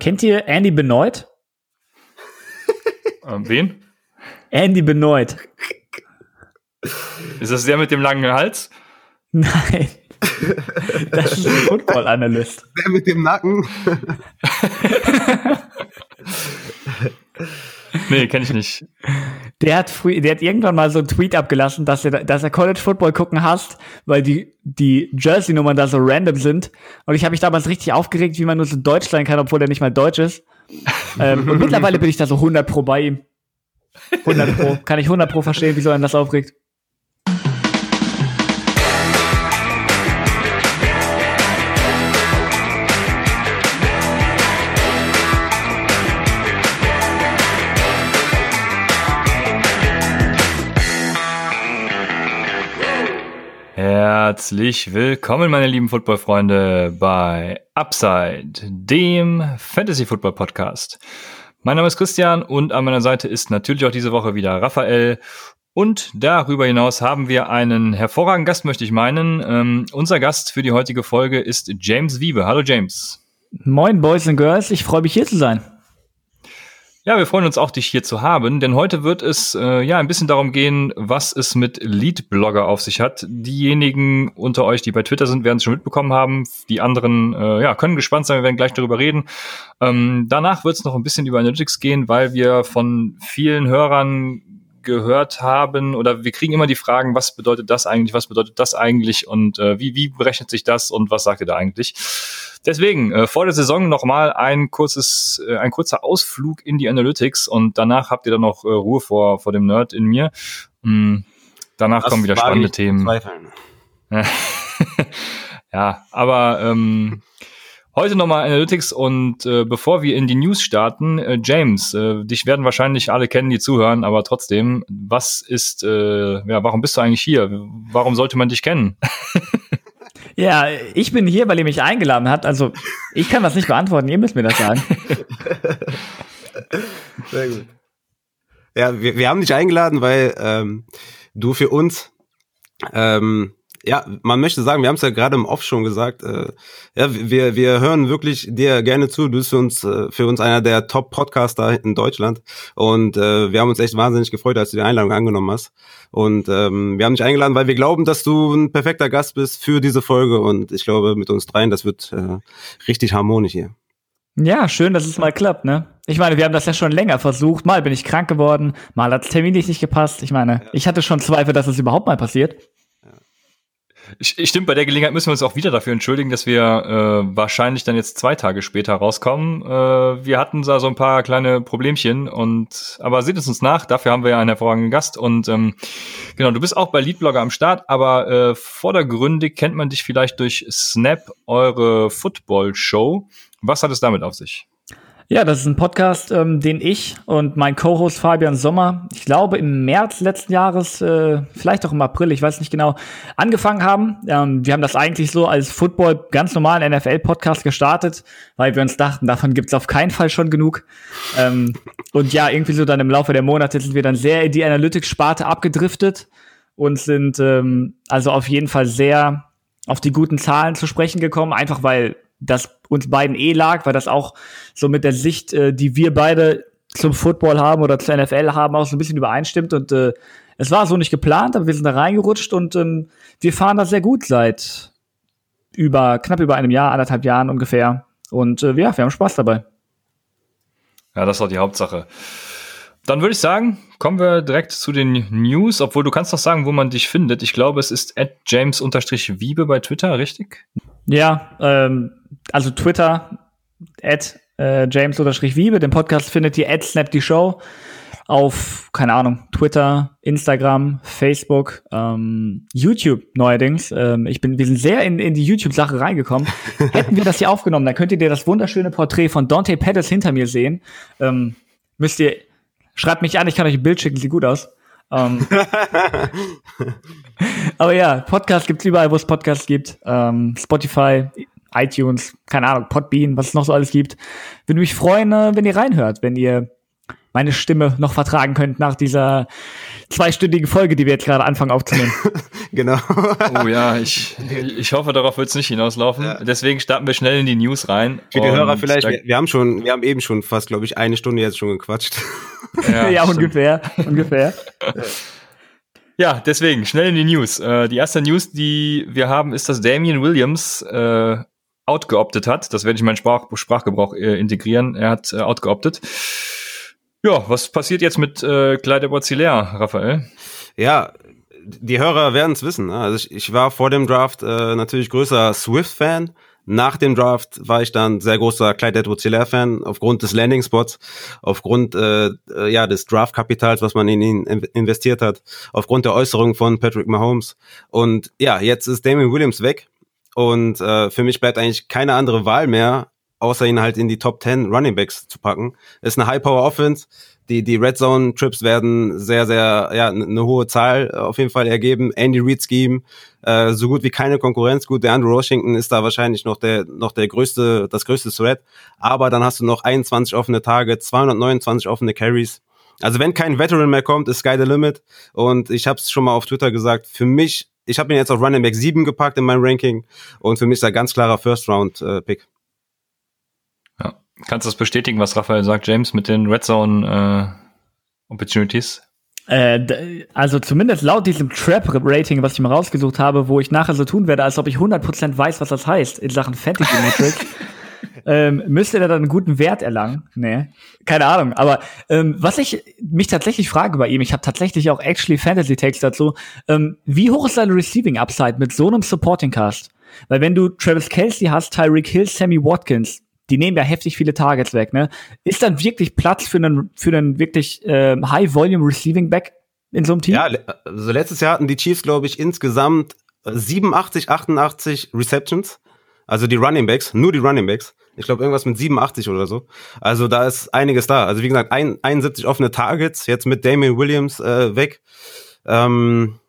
Kennt ihr Andy Benoit? Ähm, wen? Andy Benoit. Ist das der mit dem langen Hals? Nein. Das ist ein Football-Analyst. Der mit dem Nacken. nee, kenne ich nicht. Der hat, früh, der hat irgendwann mal so einen Tweet abgelassen, dass er, dass er College Football gucken hasst, weil die, die Jersey-Nummern da so random sind. Und ich habe mich damals richtig aufgeregt, wie man nur so deutsch sein kann, obwohl er nicht mal deutsch ist. ähm, und mittlerweile bin ich da so 100 pro bei ihm. 100 pro. Kann ich 100 pro verstehen, wieso einen das aufregt. Herzlich willkommen, meine lieben Football-Freunde, bei Upside, dem Fantasy-Football-Podcast. Mein Name ist Christian und an meiner Seite ist natürlich auch diese Woche wieder Raphael. Und darüber hinaus haben wir einen hervorragenden Gast, möchte ich meinen. Ähm, unser Gast für die heutige Folge ist James Wiebe. Hallo James. Moin Boys and Girls, ich freue mich hier zu sein. Ja, wir freuen uns auch, dich hier zu haben, denn heute wird es äh, ja ein bisschen darum gehen, was es mit Lead-Blogger auf sich hat. Diejenigen unter euch, die bei Twitter sind, werden es schon mitbekommen haben. Die anderen äh, ja, können gespannt sein, wir werden gleich darüber reden. Ähm, danach wird es noch ein bisschen über Analytics gehen, weil wir von vielen Hörern gehört haben oder wir kriegen immer die Fragen, was bedeutet das eigentlich, was bedeutet das eigentlich und äh, wie, wie berechnet sich das und was sagt ihr da eigentlich? Deswegen äh, vor der Saison nochmal ein kurzes, äh, ein kurzer Ausflug in die Analytics und danach habt ihr dann noch äh, Ruhe vor, vor dem Nerd in mir. Mm, danach das kommen wieder spannende Themen. ja, aber ähm, Heute nochmal Analytics und äh, bevor wir in die News starten, äh, James, äh, dich werden wahrscheinlich alle kennen, die zuhören, aber trotzdem, was ist, äh, ja, warum bist du eigentlich hier? Warum sollte man dich kennen? ja, ich bin hier, weil ihr mich eingeladen habt. Also ich kann das nicht beantworten, ihr müsst mir das sagen. Sehr gut. Ja, wir, wir haben dich eingeladen, weil ähm, du für uns ähm, ja, man möchte sagen, wir haben es ja gerade im Off schon gesagt, äh, ja, wir, wir hören wirklich dir gerne zu. Du bist für uns, äh, für uns einer der Top-Podcaster in Deutschland. Und äh, wir haben uns echt wahnsinnig gefreut, als du die Einladung angenommen hast. Und ähm, wir haben dich eingeladen, weil wir glauben, dass du ein perfekter Gast bist für diese Folge. Und ich glaube, mit uns dreien, das wird äh, richtig harmonisch hier. Ja, schön, dass es mal klappt, ne? Ich meine, wir haben das ja schon länger versucht. Mal bin ich krank geworden, mal hat es terminlich nicht gepasst. Ich meine, ich hatte schon Zweifel, dass es überhaupt mal passiert. Stimmt, bei der Gelegenheit müssen wir uns auch wieder dafür entschuldigen, dass wir äh, wahrscheinlich dann jetzt zwei Tage später rauskommen. Äh, wir hatten da so ein paar kleine Problemchen und aber seht es uns nach, dafür haben wir ja einen hervorragenden Gast und ähm, genau, du bist auch bei Leadblogger am Start, aber äh, vordergründig kennt man dich vielleicht durch Snap, eure Football-Show. Was hat es damit auf sich? Ja, das ist ein Podcast, ähm, den ich und mein Co-Host Fabian Sommer, ich glaube im März letzten Jahres, äh, vielleicht auch im April, ich weiß nicht genau, angefangen haben. Ähm, wir haben das eigentlich so als Football ganz normalen NFL-Podcast gestartet, weil wir uns dachten, davon gibt's auf keinen Fall schon genug. Ähm, und ja, irgendwie so dann im Laufe der Monate sind wir dann sehr in die Analytics-Sparte abgedriftet und sind ähm, also auf jeden Fall sehr auf die guten Zahlen zu sprechen gekommen, einfach weil das uns beiden eh lag, weil das auch so mit der Sicht, äh, die wir beide zum Football haben oder zur NFL haben, auch so ein bisschen übereinstimmt. Und äh, es war so nicht geplant, aber wir sind da reingerutscht und ähm, wir fahren da sehr gut seit über knapp über einem Jahr, anderthalb Jahren ungefähr. Und äh, ja, wir haben Spaß dabei. Ja, das war die Hauptsache. Dann würde ich sagen, kommen wir direkt zu den News, obwohl du kannst doch sagen, wo man dich findet. Ich glaube, es ist at james-wiebe bei Twitter, richtig? Ja, ähm, also Twitter, at äh, James-Wiebe. Den Podcast findet ihr at Snap die Show auf, keine Ahnung, Twitter, Instagram, Facebook, ähm, YouTube neuerdings. Ähm, ich bin, wir sind sehr in, in die YouTube-Sache reingekommen. Hätten wir das hier aufgenommen, dann könntet ihr das wunderschöne Porträt von Dante Pettis hinter mir sehen. Ähm, müsst ihr, schreibt mich an, ich kann euch ein Bild schicken, sieht gut aus. Ähm, aber ja, Podcast gibt's überall, wo es Podcasts gibt. Ähm, Spotify, iTunes, keine Ahnung, Podbean, was es noch so alles gibt. Würde mich freuen, äh, wenn ihr reinhört, wenn ihr meine Stimme noch vertragen könnt nach dieser zweistündigen Folge, die wir jetzt gerade anfangen aufzunehmen. genau. Oh ja, ich, ich hoffe, darauf wird es nicht hinauslaufen. Ja. Deswegen starten wir schnell in die News rein. Für die Hörer vielleicht, wir, wir, haben schon, wir haben eben schon fast, glaube ich, eine Stunde jetzt schon gequatscht. Ja, ja ungefähr, ungefähr. Ja, deswegen, schnell in die News. Äh, die erste News, die wir haben, ist, dass Damian Williams äh, outgeoptet hat. Das werde ich in meinen Sprach Sprachgebrauch äh, integrieren. Er hat äh, outgeoptet. Ja, was passiert jetzt mit äh, Clyde edwards Raphael? Ja, die Hörer werden es wissen. Ne? Also ich, ich war vor dem Draft äh, natürlich größer Swift-Fan. Nach dem Draft war ich dann sehr großer Clyde edwards fan aufgrund des Landing-Spots, aufgrund äh, äh, ja des Draft-Kapitals, was man in ihn investiert hat, aufgrund der Äußerungen von Patrick Mahomes. Und ja, jetzt ist Damien Williams weg. Und äh, für mich bleibt eigentlich keine andere Wahl mehr, außer ihn halt in die Top 10 Running Backs zu packen. Ist eine High-Power-Offense. Die, die Red Zone-Trips werden sehr, sehr, ja, eine hohe Zahl auf jeden Fall ergeben. Andy Reid-Scheme, äh, so gut wie keine Konkurrenz. Gut, der Andrew Washington ist da wahrscheinlich noch der, noch der größte, das größte Threat. Aber dann hast du noch 21 offene Tage, 229 offene Carries. Also wenn kein Veteran mehr kommt, ist Sky the Limit. Und ich habe es schon mal auf Twitter gesagt, für mich, ich habe ihn jetzt auf Running Back 7 gepackt in meinem Ranking. Und für mich ist er ganz klarer First-Round-Pick. Äh, Kannst du das bestätigen, was Raphael sagt, James, mit den Red Zone äh, Opportunities? Äh, also zumindest laut diesem Trap-Rating, was ich mal rausgesucht habe, wo ich nachher so tun werde, als ob ich 100% weiß, was das heißt in Sachen Fantasy Metrics, ähm, müsste er dann einen guten Wert erlangen. Nee, keine Ahnung. Aber ähm, was ich mich tatsächlich frage bei ihm, ich habe tatsächlich auch actually Fantasy Takes dazu, ähm, wie hoch ist seine Receiving Upside mit so einem Supporting Cast? Weil wenn du Travis Kelsey hast, Tyreek Hill, Sammy Watkins, die nehmen ja heftig viele Targets weg, ne? Ist dann wirklich Platz für einen, für einen wirklich äh, High-Volume-Receiving-Back in so einem Team? Ja, also letztes Jahr hatten die Chiefs, glaube ich, insgesamt 87, 88 Receptions. Also die Running Backs, nur die Running Backs. Ich glaube, irgendwas mit 87 oder so. Also da ist einiges da. Also wie gesagt, ein, 71 offene Targets, jetzt mit Damian Williams äh, weg. Ähm,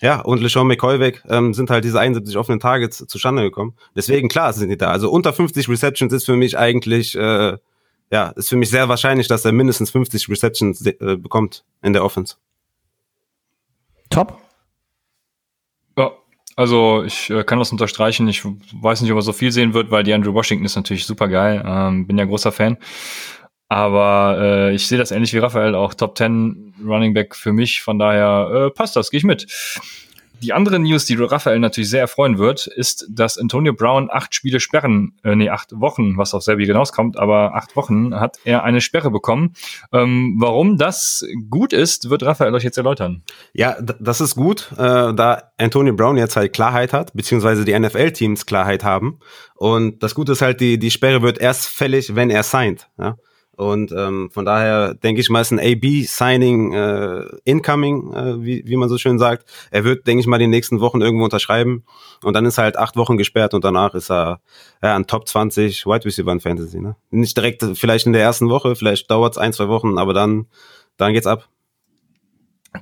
ja, und LeSean McCoy weg, ähm, sind halt diese 71 offenen Targets zustande gekommen. Deswegen, klar, sind die da. Also unter 50 Receptions ist für mich eigentlich, äh, ja, ist für mich sehr wahrscheinlich, dass er mindestens 50 Receptions äh, bekommt in der Offense. Top. Also ich äh, kann das unterstreichen. Ich weiß nicht, ob er so viel sehen wird, weil die Andrew Washington ist natürlich super geil. Ähm, bin ja großer Fan. Aber äh, ich sehe das ähnlich wie Raphael, auch Top 10 Running Back für mich. Von daher äh, passt das, gehe ich mit. Die andere News, die Raphael natürlich sehr erfreuen wird, ist, dass Antonio Brown acht Spiele sperren, äh, nee, acht Wochen, was auf selbe hinauskommt, aber acht Wochen hat er eine Sperre bekommen. Ähm, warum das gut ist, wird Raphael euch jetzt erläutern. Ja, das ist gut, äh, da Antonio Brown jetzt halt Klarheit hat, beziehungsweise die NFL-Teams Klarheit haben. Und das Gute ist halt, die, die Sperre wird erst fällig, wenn er signed. Ja? Und ähm, von daher denke ich mal, ist ein AB-Signing äh, incoming, äh, wie, wie man so schön sagt. Er wird, denke ich mal, die nächsten Wochen irgendwo unterschreiben. Und dann ist er halt acht Wochen gesperrt und danach ist er ja, ein Top 20 Wide Receiver in Fantasy. Ne? Nicht direkt vielleicht in der ersten Woche, vielleicht dauert es ein, zwei Wochen, aber dann, dann geht's ab.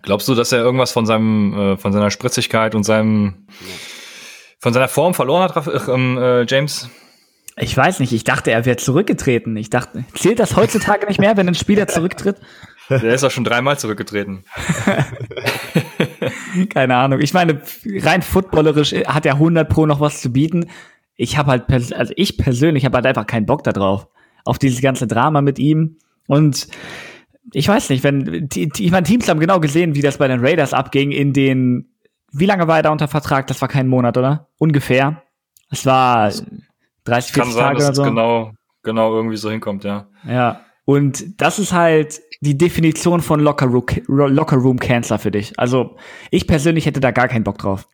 Glaubst du, dass er irgendwas von seinem, äh, von seiner Spritzigkeit und seinem, von seiner Form verloren hat, äh, James? Ich weiß nicht, ich dachte, er wäre zurückgetreten. Ich dachte, zählt das heutzutage nicht mehr, wenn ein Spieler zurücktritt? Der ist auch schon dreimal zurückgetreten. Keine Ahnung. Ich meine, rein footballerisch hat er 100 Pro noch was zu bieten. Ich habe halt, also ich persönlich habe halt einfach keinen Bock da drauf. Auf dieses ganze Drama mit ihm. Und ich weiß nicht, wenn, die, die, ich meine, Teams haben genau gesehen, wie das bei den Raiders abging in den, wie lange war er da unter Vertrag? Das war kein Monat, oder? Ungefähr. Es war 30, 40 Kann sein, Tage dass oder so. genau, genau irgendwie so hinkommt, ja. Ja. Und das ist halt die Definition von Locker Room, Locker Room Cancer für dich. Also ich persönlich hätte da gar keinen Bock drauf.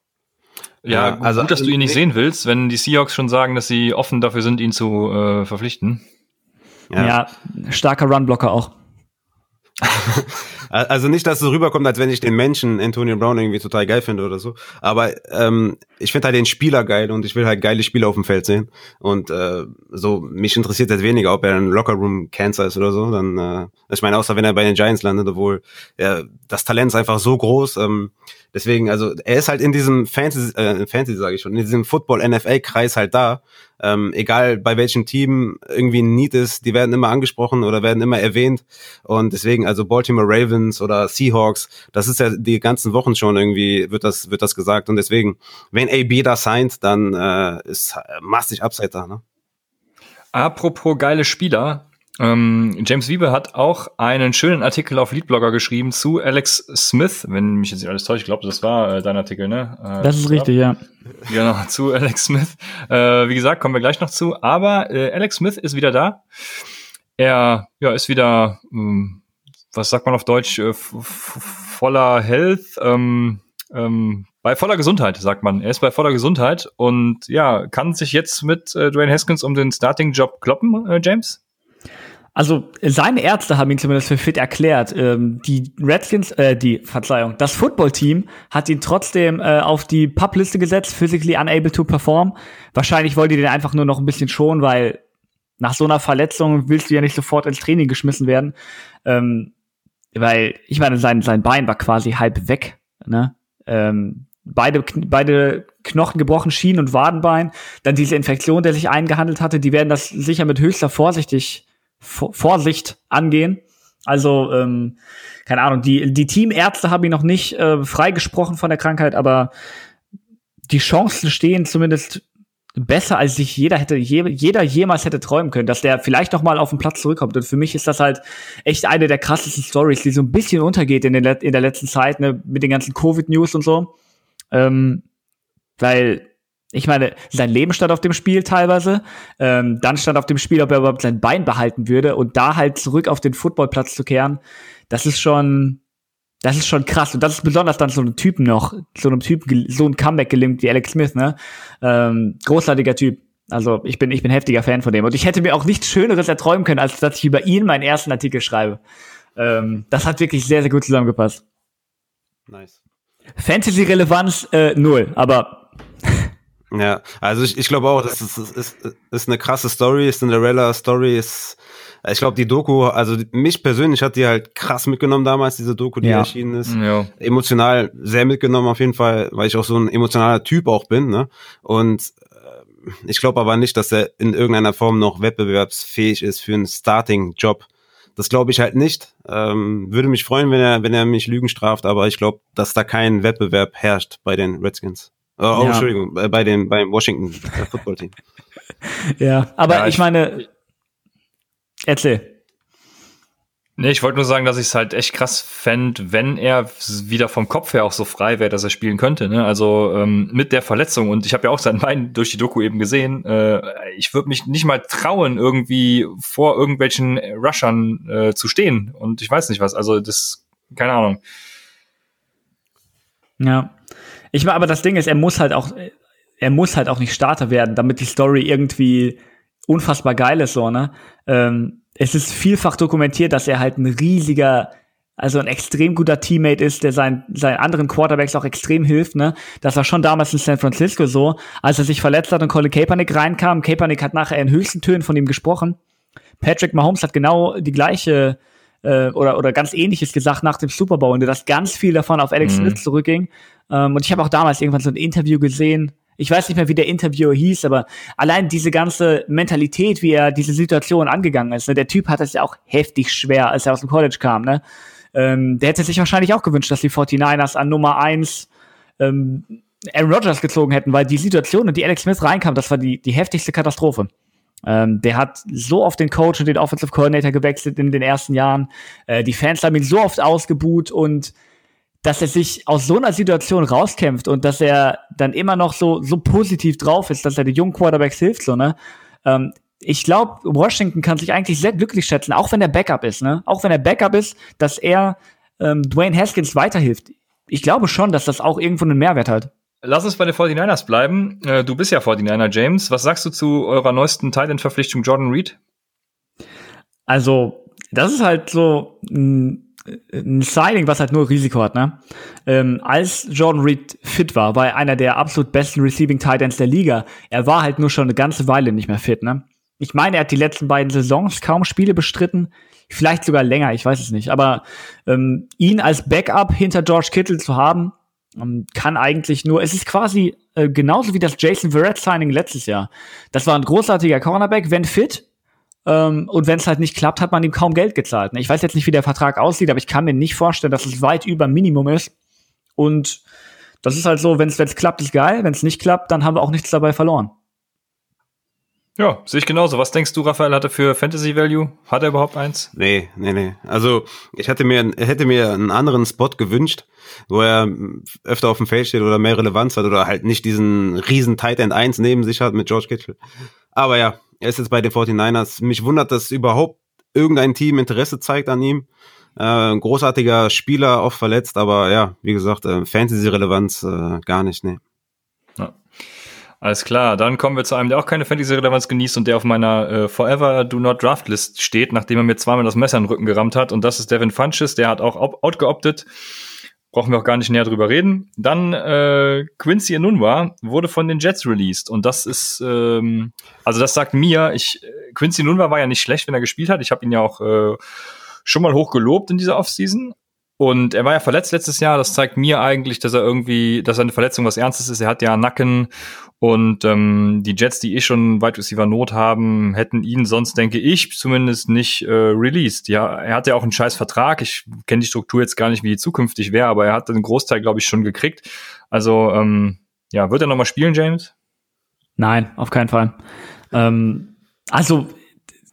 Ja, ja also gut, dass du ihn nicht sehen willst, wenn die Seahawks schon sagen, dass sie offen dafür sind, ihn zu äh, verpflichten. Ja, ja starker Runblocker auch. Also nicht, dass es rüberkommt, als wenn ich den Menschen Antonio Brown irgendwie total geil finde oder so. Aber ähm, ich finde halt den Spieler geil und ich will halt geile Spieler auf dem Feld sehen. Und äh, so, mich interessiert jetzt weniger, ob er ein Lockerroom-Cancer ist oder so. Dann, äh, ich meine, außer wenn er bei den Giants landet, obwohl ja, das Talent ist einfach so groß. Ähm, deswegen, also er ist halt in diesem Fantasy, äh, Fantasy sage ich schon, in diesem Football-NFL-Kreis halt da. Ähm, egal bei welchem Team irgendwie ein Need ist, die werden immer angesprochen oder werden immer erwähnt. Und deswegen, also Baltimore Ravens oder Seahawks, das ist ja die ganzen Wochen schon irgendwie, wird das, wird das gesagt. Und deswegen, wenn AB da signed, dann äh, ist massig Upside da. Ne? Apropos geile Spieler, ähm, James Wiebe hat auch einen schönen Artikel auf Leadblogger geschrieben zu Alex Smith, wenn mich jetzt nicht alles täuscht, ich glaube, das war äh, dein Artikel, ne? Äh, das ist richtig, ja. Genau, zu Alex Smith. Äh, wie gesagt, kommen wir gleich noch zu. Aber äh, Alex Smith ist wieder da. Er ja, ist wieder, ähm, was sagt man auf Deutsch, äh, voller Health, ähm, ähm, bei voller Gesundheit, sagt man. Er ist bei voller Gesundheit und ja, kann sich jetzt mit äh, Dwayne Haskins um den Starting-Job kloppen, äh, James? Also seine Ärzte haben ihn zumindest für fit erklärt. Ähm, die Redskins, äh, die Verzeihung, das Footballteam hat ihn trotzdem äh, auf die Publiste gesetzt, physically unable to perform. Wahrscheinlich wollte die den einfach nur noch ein bisschen schonen, weil nach so einer Verletzung willst du ja nicht sofort ins Training geschmissen werden. Ähm, weil, ich meine, sein, sein Bein war quasi halb weg. Ne? Ähm, beide, beide Knochen gebrochen, Schienen und Wadenbein. Dann diese Infektion, der sich eingehandelt hatte, die werden das sicher mit höchster Vorsichtig Vorsicht angehen. Also, ähm, keine Ahnung, die, die Teamärzte haben ihn noch nicht äh, freigesprochen von der Krankheit, aber die Chancen stehen zumindest besser, als sich jeder hätte, je, jeder jemals hätte träumen können, dass der vielleicht noch mal auf den Platz zurückkommt. Und für mich ist das halt echt eine der krassesten Stories, die so ein bisschen untergeht in, den, in der letzten Zeit, ne, mit den ganzen Covid-News und so. Ähm, weil ich meine, sein Leben stand auf dem Spiel teilweise. Ähm, dann stand auf dem Spiel, ob er überhaupt sein Bein behalten würde. Und da halt zurück auf den Footballplatz zu kehren, das ist schon, das ist schon krass. Und das ist besonders dann so einem Typen noch, so einem Typen, so ein Comeback gelingt wie Alex Smith, ne? Ähm, großartiger Typ. Also ich bin, ich bin heftiger Fan von dem. Und ich hätte mir auch nichts Schöneres erträumen können, als dass ich über ihn meinen ersten Artikel schreibe. Ähm, das hat wirklich sehr, sehr gut zusammengepasst. Nice. Fantasy-Relevanz äh, null, aber ja, also ich, ich glaube auch, das ist, ist, ist eine krasse Story. Cinderella-Story ist, ich glaube, die Doku, also mich persönlich hat die halt krass mitgenommen damals, diese Doku, die ja. erschienen ist. Ja. Emotional sehr mitgenommen auf jeden Fall, weil ich auch so ein emotionaler Typ auch bin. Ne? Und äh, ich glaube aber nicht, dass er in irgendeiner Form noch wettbewerbsfähig ist für einen Starting-Job. Das glaube ich halt nicht. Ähm, würde mich freuen, wenn er, wenn er mich Lügen straft, aber ich glaube, dass da kein Wettbewerb herrscht bei den Redskins. Oh, oh ja. Entschuldigung, bei dem beim Washington äh, Football Team. ja, aber ja, ich, ich meine, erzähl. Nee, ich wollte nur sagen, dass ich es halt echt krass fände, wenn er wieder vom Kopf her auch so frei wäre, dass er spielen könnte. Ne? Also ähm, mit der Verletzung und ich habe ja auch sein Bein durch die Doku eben gesehen. Äh, ich würde mich nicht mal trauen, irgendwie vor irgendwelchen Rushern äh, zu stehen. Und ich weiß nicht was. Also das, keine Ahnung. Ja. Ich aber das Ding ist, er muss halt auch, er muss halt auch nicht Starter werden, damit die Story irgendwie unfassbar geil ist, so, ne? Ähm, es ist vielfach dokumentiert, dass er halt ein riesiger, also ein extrem guter Teammate ist, der seinen, seinen anderen Quarterbacks auch extrem hilft, ne? Das war schon damals in San Francisco so, als er sich verletzt hat und Colin Kaepernick reinkam. Kaepernick hat nachher in höchsten Tönen von ihm gesprochen. Patrick Mahomes hat genau die gleiche äh, oder, oder ganz ähnliches gesagt nach dem Super Bowl dass ganz viel davon auf Alex mhm. Smith zurückging. Ähm, und ich habe auch damals irgendwann so ein Interview gesehen. Ich weiß nicht mehr, wie der Interviewer hieß, aber allein diese ganze Mentalität, wie er diese Situation angegangen ist. Ne? Der Typ hat es ja auch heftig schwer, als er aus dem College kam. Ne? Ähm, der hätte sich wahrscheinlich auch gewünscht, dass die 49ers an Nummer eins ähm, Aaron Rodgers gezogen hätten, weil die Situation, in die Alex Smith reinkam, das war die, die heftigste Katastrophe. Ähm, der hat so oft den Coach und den Offensive Coordinator gewechselt in den ersten Jahren. Äh, die Fans haben ihn so oft ausgebuht und dass er sich aus so einer Situation rauskämpft und dass er dann immer noch so, so positiv drauf ist, dass er den jungen Quarterbacks hilft, so, ne? Ähm, ich glaube, Washington kann sich eigentlich sehr glücklich schätzen, auch wenn er Backup ist, ne? Auch wenn er Backup ist, dass er ähm, Dwayne Haskins weiterhilft. Ich glaube schon, dass das auch irgendwo einen Mehrwert hat. Lass uns bei den 49ers bleiben. Äh, du bist ja 49er, James. Was sagst du zu eurer neuesten Thailand-Verpflichtung Jordan Reed? Also, das ist halt so ein ein Signing, was halt nur Risiko hat, ne? Ähm, als Jordan Reed fit war, war er einer der absolut besten Receiving Titans der Liga. Er war halt nur schon eine ganze Weile nicht mehr fit, ne? Ich meine, er hat die letzten beiden Saisons kaum Spiele bestritten, vielleicht sogar länger, ich weiß es nicht. Aber ähm, ihn als Backup hinter George Kittle zu haben, kann eigentlich nur, es ist quasi äh, genauso wie das Jason Verrett Signing letztes Jahr. Das war ein großartiger Cornerback, wenn fit, ähm, und wenn es halt nicht klappt, hat man ihm kaum Geld gezahlt. Ne? Ich weiß jetzt nicht, wie der Vertrag aussieht, aber ich kann mir nicht vorstellen, dass es weit über Minimum ist. Und das ist halt so, wenn es klappt, ist geil. Wenn es nicht klappt, dann haben wir auch nichts dabei verloren. Ja, sehe ich genauso. Was denkst du, Raphael, hat er für Fantasy Value? Hat er überhaupt eins? Nee, nee, nee. Also ich hätte mir, hätte mir einen anderen Spot gewünscht, wo er öfter auf dem Feld steht oder mehr Relevanz hat oder halt nicht diesen riesen Tight End 1 neben sich hat mit George Kittle. Aber ja, er ist jetzt bei den 49ers. Mich wundert, dass überhaupt irgendein Team Interesse zeigt an ihm. Äh, großartiger Spieler, oft verletzt, aber ja, wie gesagt, äh, Fantasy-Relevanz äh, gar nicht, nee. Alles klar, dann kommen wir zu einem, der auch keine Fantasy-Relevanz genießt und der auf meiner äh, Forever Do Not Draft List steht, nachdem er mir zweimal das Messer in den Rücken gerammt hat. Und das ist Devin Funches, der hat auch outgeoptet brauchen wir auch gar nicht näher drüber reden. Dann äh, Quincy Enunwa wurde von den Jets released und das ist, ähm, also das sagt mir, ich Quincy Enunwa war ja nicht schlecht, wenn er gespielt hat. Ich habe ihn ja auch äh, schon mal hoch gelobt in dieser Offseason und er war ja verletzt letztes Jahr. Das zeigt mir eigentlich, dass er irgendwie, dass seine Verletzung was Ernstes ist. Er hat ja Nacken und ähm, die Jets, die eh schon Wide Receiver Not haben, hätten ihn sonst, denke ich, zumindest nicht äh, released. Ja, er hat ja auch einen scheiß Vertrag. Ich kenne die Struktur jetzt gar nicht, wie die zukünftig wäre, aber er hat einen Großteil, glaube ich, schon gekriegt. Also ähm, ja, wird er noch mal spielen, James? Nein, auf keinen Fall. Ähm, also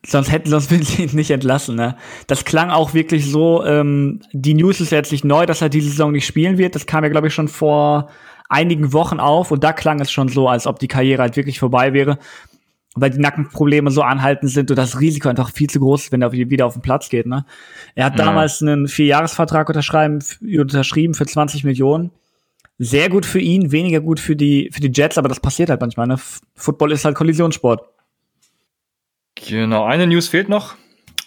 sonst hätten sonst will sie ihn nicht entlassen. Ne? Das klang auch wirklich so. Ähm, die News ist jetzt nicht neu, dass er diese Saison nicht spielen wird. Das kam ja glaube ich schon vor einigen Wochen auf und da klang es schon so, als ob die Karriere halt wirklich vorbei wäre, weil die Nackenprobleme so anhalten sind und das Risiko einfach viel zu groß ist, wenn er wieder auf den Platz geht. Ne? Er hat ja. damals einen Vierjahresvertrag unterschreiben, unterschrieben für 20 Millionen. Sehr gut für ihn, weniger gut für die für die Jets, aber das passiert halt manchmal. Ne? Football ist halt Kollisionssport. Genau, eine News fehlt noch.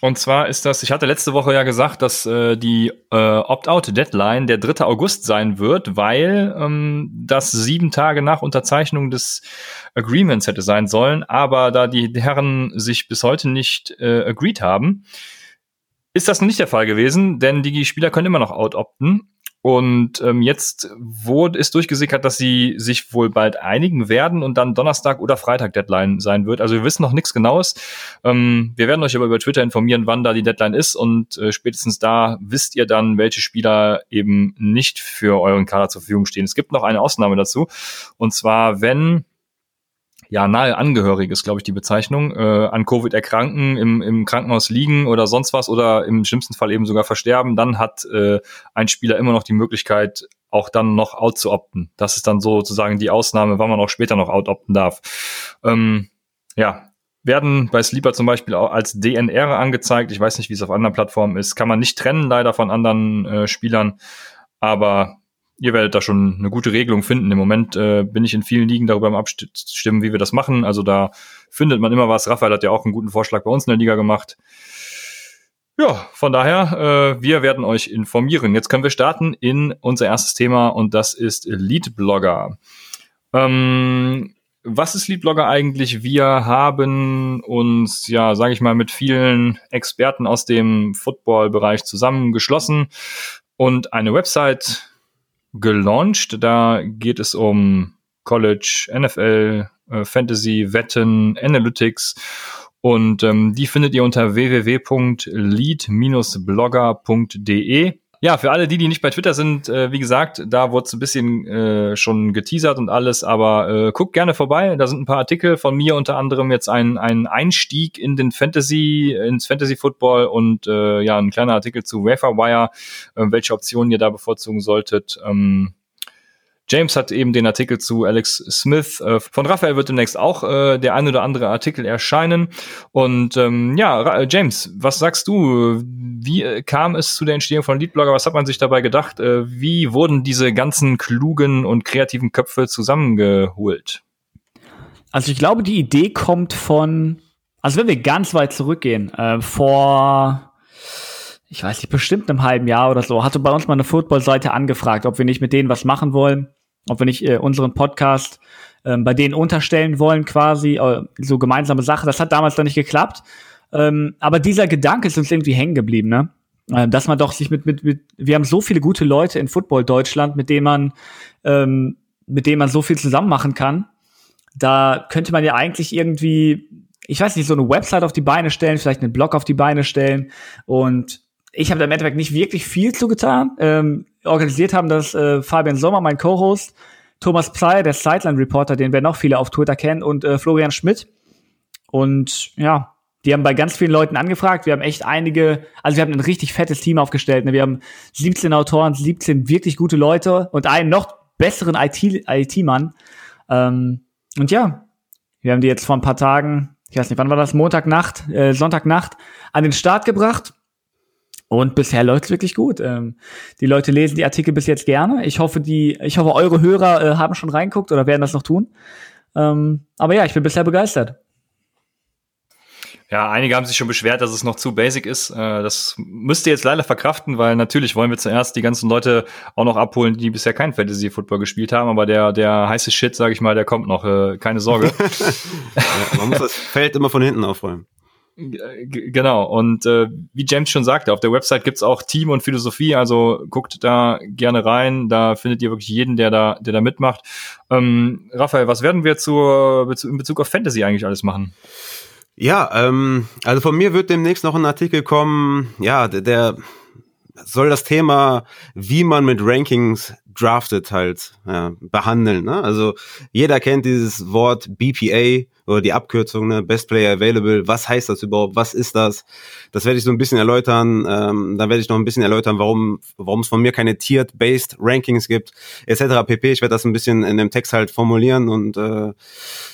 Und zwar ist das, ich hatte letzte Woche ja gesagt, dass äh, die äh, Opt-out-Deadline der 3. August sein wird, weil ähm, das sieben Tage nach Unterzeichnung des Agreements hätte sein sollen. Aber da die Herren sich bis heute nicht äh, agreed haben, ist das nicht der Fall gewesen, denn die Spieler können immer noch out-opten. Und ähm, jetzt wurde ist durchgesickert, dass sie sich wohl bald einigen werden und dann Donnerstag oder Freitag Deadline sein wird. Also wir wissen noch nichts Genaues. Ähm, wir werden euch aber über Twitter informieren, wann da die Deadline ist und äh, spätestens da wisst ihr dann, welche Spieler eben nicht für euren Kader zur Verfügung stehen. Es gibt noch eine Ausnahme dazu und zwar wenn ja, nahe Angehörige ist, glaube ich, die Bezeichnung, äh, an Covid erkranken, im, im Krankenhaus liegen oder sonst was oder im schlimmsten Fall eben sogar versterben, dann hat äh, ein Spieler immer noch die Möglichkeit, auch dann noch out zu opten. Das ist dann sozusagen die Ausnahme, wann man auch später noch out opten darf. Ähm, ja, werden bei Sleeper zum Beispiel auch als DNR angezeigt. Ich weiß nicht, wie es auf anderen Plattformen ist. Kann man nicht trennen, leider von anderen äh, Spielern. Aber ihr werdet da schon eine gute Regelung finden. Im Moment äh, bin ich in vielen Ligen darüber am Abstimmen, wie wir das machen. Also da findet man immer was. Raphael hat ja auch einen guten Vorschlag bei uns in der Liga gemacht. Ja, von daher, äh, wir werden euch informieren. Jetzt können wir starten in unser erstes Thema und das ist Leadblogger. Ähm, was ist Leadblogger eigentlich? Wir haben uns, ja, sage ich mal, mit vielen Experten aus dem Football-Bereich zusammengeschlossen und eine Website gelauncht. Da geht es um College, NFL, äh, Fantasy, Wetten, Analytics. Und ähm, die findet ihr unter www.lead-blogger.de. Ja, für alle die, die nicht bei Twitter sind, äh, wie gesagt, da wurde es ein bisschen äh, schon geteasert und alles, aber äh, guckt gerne vorbei. Da sind ein paar Artikel von mir, unter anderem jetzt ein, ein Einstieg in den Fantasy, ins Fantasy Football und äh, ja, ein kleiner Artikel zu Waferwire, äh, welche Optionen ihr da bevorzugen solltet. Ähm, James hat eben den Artikel zu Alex Smith. Äh, von Raphael wird demnächst auch äh, der ein oder andere Artikel erscheinen. Und ähm, ja, James, was sagst du? Wie äh, kam es zu der Entstehung von Leadblogger? Was hat man sich dabei gedacht? Äh, wie wurden diese ganzen klugen und kreativen Köpfe zusammengeholt? Also ich glaube, die Idee kommt von, also wenn wir ganz weit zurückgehen, äh, vor ich weiß nicht, bestimmt einem halben Jahr oder so, hatte bei uns mal eine Football-Seite angefragt, ob wir nicht mit denen was machen wollen, ob wir nicht äh, unseren Podcast ähm, bei denen unterstellen wollen, quasi, äh, so gemeinsame Sache. Das hat damals dann nicht geklappt. Ähm, aber dieser Gedanke ist uns irgendwie hängen geblieben, ne? Äh, dass man doch sich mit, mit, mit, wir haben so viele gute Leute in Football Deutschland, mit denen man, ähm, mit denen man so viel zusammen machen kann. Da könnte man ja eigentlich irgendwie, ich weiß nicht, so eine Website auf die Beine stellen, vielleicht einen Blog auf die Beine stellen. Und ich habe da im Endeffekt nicht wirklich viel zugetan. Ähm, organisiert haben das äh, Fabian Sommer, mein Co-Host, Thomas Psey, der Sideline-Reporter, den wir noch viele auf Twitter kennen, und äh, Florian Schmidt. Und ja, die haben bei ganz vielen Leuten angefragt. Wir haben echt einige, also wir haben ein richtig fettes Team aufgestellt. Ne? Wir haben 17 Autoren, 17 wirklich gute Leute und einen noch besseren IT-Mann. ähm, und ja, wir haben die jetzt vor ein paar Tagen, ich weiß nicht, wann war das, Montagnacht, äh, Sonntagnacht, an den Start gebracht. Und bisher läuft's wirklich gut. Ähm, die Leute lesen die Artikel bis jetzt gerne. Ich hoffe, die, ich hoffe, eure Hörer äh, haben schon reinguckt oder werden das noch tun. Ähm, aber ja, ich bin bisher begeistert. Ja, einige haben sich schon beschwert, dass es noch zu basic ist. Äh, das müsst ihr jetzt leider verkraften, weil natürlich wollen wir zuerst die ganzen Leute auch noch abholen, die bisher kein Fantasy Football gespielt haben. Aber der, der heiße Shit, sage ich mal, der kommt noch. Äh, keine Sorge. ja, man muss das Feld immer von hinten aufräumen. Genau, und äh, wie James schon sagte, auf der Website gibt's auch Team und Philosophie, also guckt da gerne rein, da findet ihr wirklich jeden, der da, der da mitmacht. Ähm, Raphael, was werden wir zur, in Bezug auf Fantasy eigentlich alles machen? Ja, ähm, also von mir wird demnächst noch ein Artikel kommen, ja, der, der soll das Thema, wie man mit Rankings draftet, halt ja, behandeln. Ne? Also jeder kennt dieses Wort BPA, oder die Abkürzung, ne, Best Player Available, was heißt das überhaupt, was ist das? Das werde ich so ein bisschen erläutern, ähm, dann werde ich noch ein bisschen erläutern, warum warum es von mir keine Tiered-Based Rankings gibt, etc. pp. Ich werde das ein bisschen in dem Text halt formulieren und äh,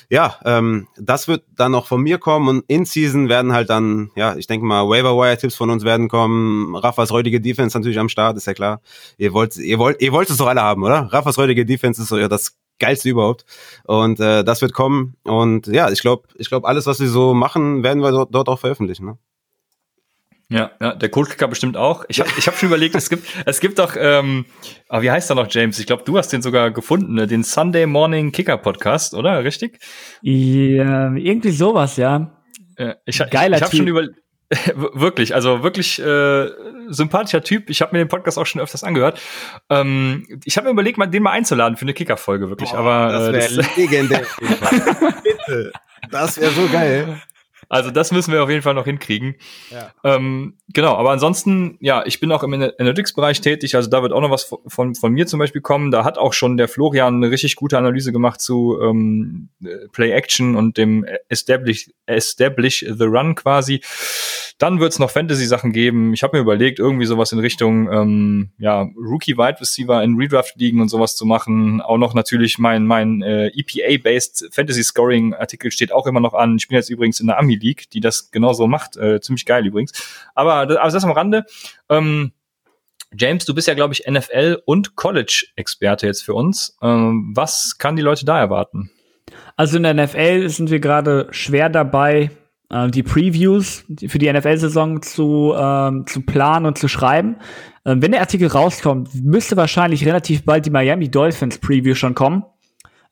ja, ähm, das wird dann noch von mir kommen und in Season werden halt dann, ja, ich denke mal, Waiver Wire Tipps von uns werden kommen. Raffas heutige Defense natürlich am Start, ist ja klar. Ihr wollt, ihr wollt, ihr wollt es doch alle haben, oder? Raffas heutige Defense ist so ja das geilste überhaupt. Und äh, das wird kommen. Und ja, ich glaube, ich glaube, alles, was wir so machen, werden wir dort, dort auch veröffentlichen. Ne? Ja, ja, der Codekicker bestimmt auch. Ich habe ich hab schon überlegt, es gibt, es gibt doch, ähm, aber ah, wie heißt er noch, James? Ich glaube, du hast den sogar gefunden, ne? den Sunday Morning Kicker Podcast, oder? Richtig? Ja, irgendwie sowas, ja. ja ich Geiler ich, ich habe schon über, wirklich, also wirklich äh, sympathischer Typ. Ich habe mir den Podcast auch schon öfters angehört. Ähm, ich habe mir überlegt, mal den mal einzuladen für eine Kicker-Folge, wirklich. Boah, aber das wäre äh, legendär. Bitte, das wäre so geil. Also das müssen wir auf jeden Fall noch hinkriegen. Ja. Ähm, genau, aber ansonsten, ja, ich bin auch im Analytics-Bereich tätig, also da wird auch noch was von, von mir zum Beispiel kommen. Da hat auch schon der Florian eine richtig gute Analyse gemacht zu ähm, Play Action und dem Establish, Establish the Run quasi. Dann wird es noch Fantasy-Sachen geben. Ich habe mir überlegt, irgendwie sowas in Richtung ähm, ja, Rookie-Wide Receiver in Redraft-Ligen und sowas zu machen. Auch noch natürlich mein, mein äh, EPA-based Fantasy-Scoring-Artikel steht auch immer noch an. Ich bin jetzt übrigens in der Ami League, die das genauso macht. Äh, ziemlich geil übrigens. Aber also das am Rande. Ähm, James, du bist ja, glaube ich, NFL- und College-Experte jetzt für uns. Ähm, was kann die Leute da erwarten? Also in der NFL sind wir gerade schwer dabei, äh, die Previews für die NFL-Saison zu, ähm, zu planen und zu schreiben. Ähm, wenn der Artikel rauskommt, müsste wahrscheinlich relativ bald die Miami Dolphins Preview schon kommen.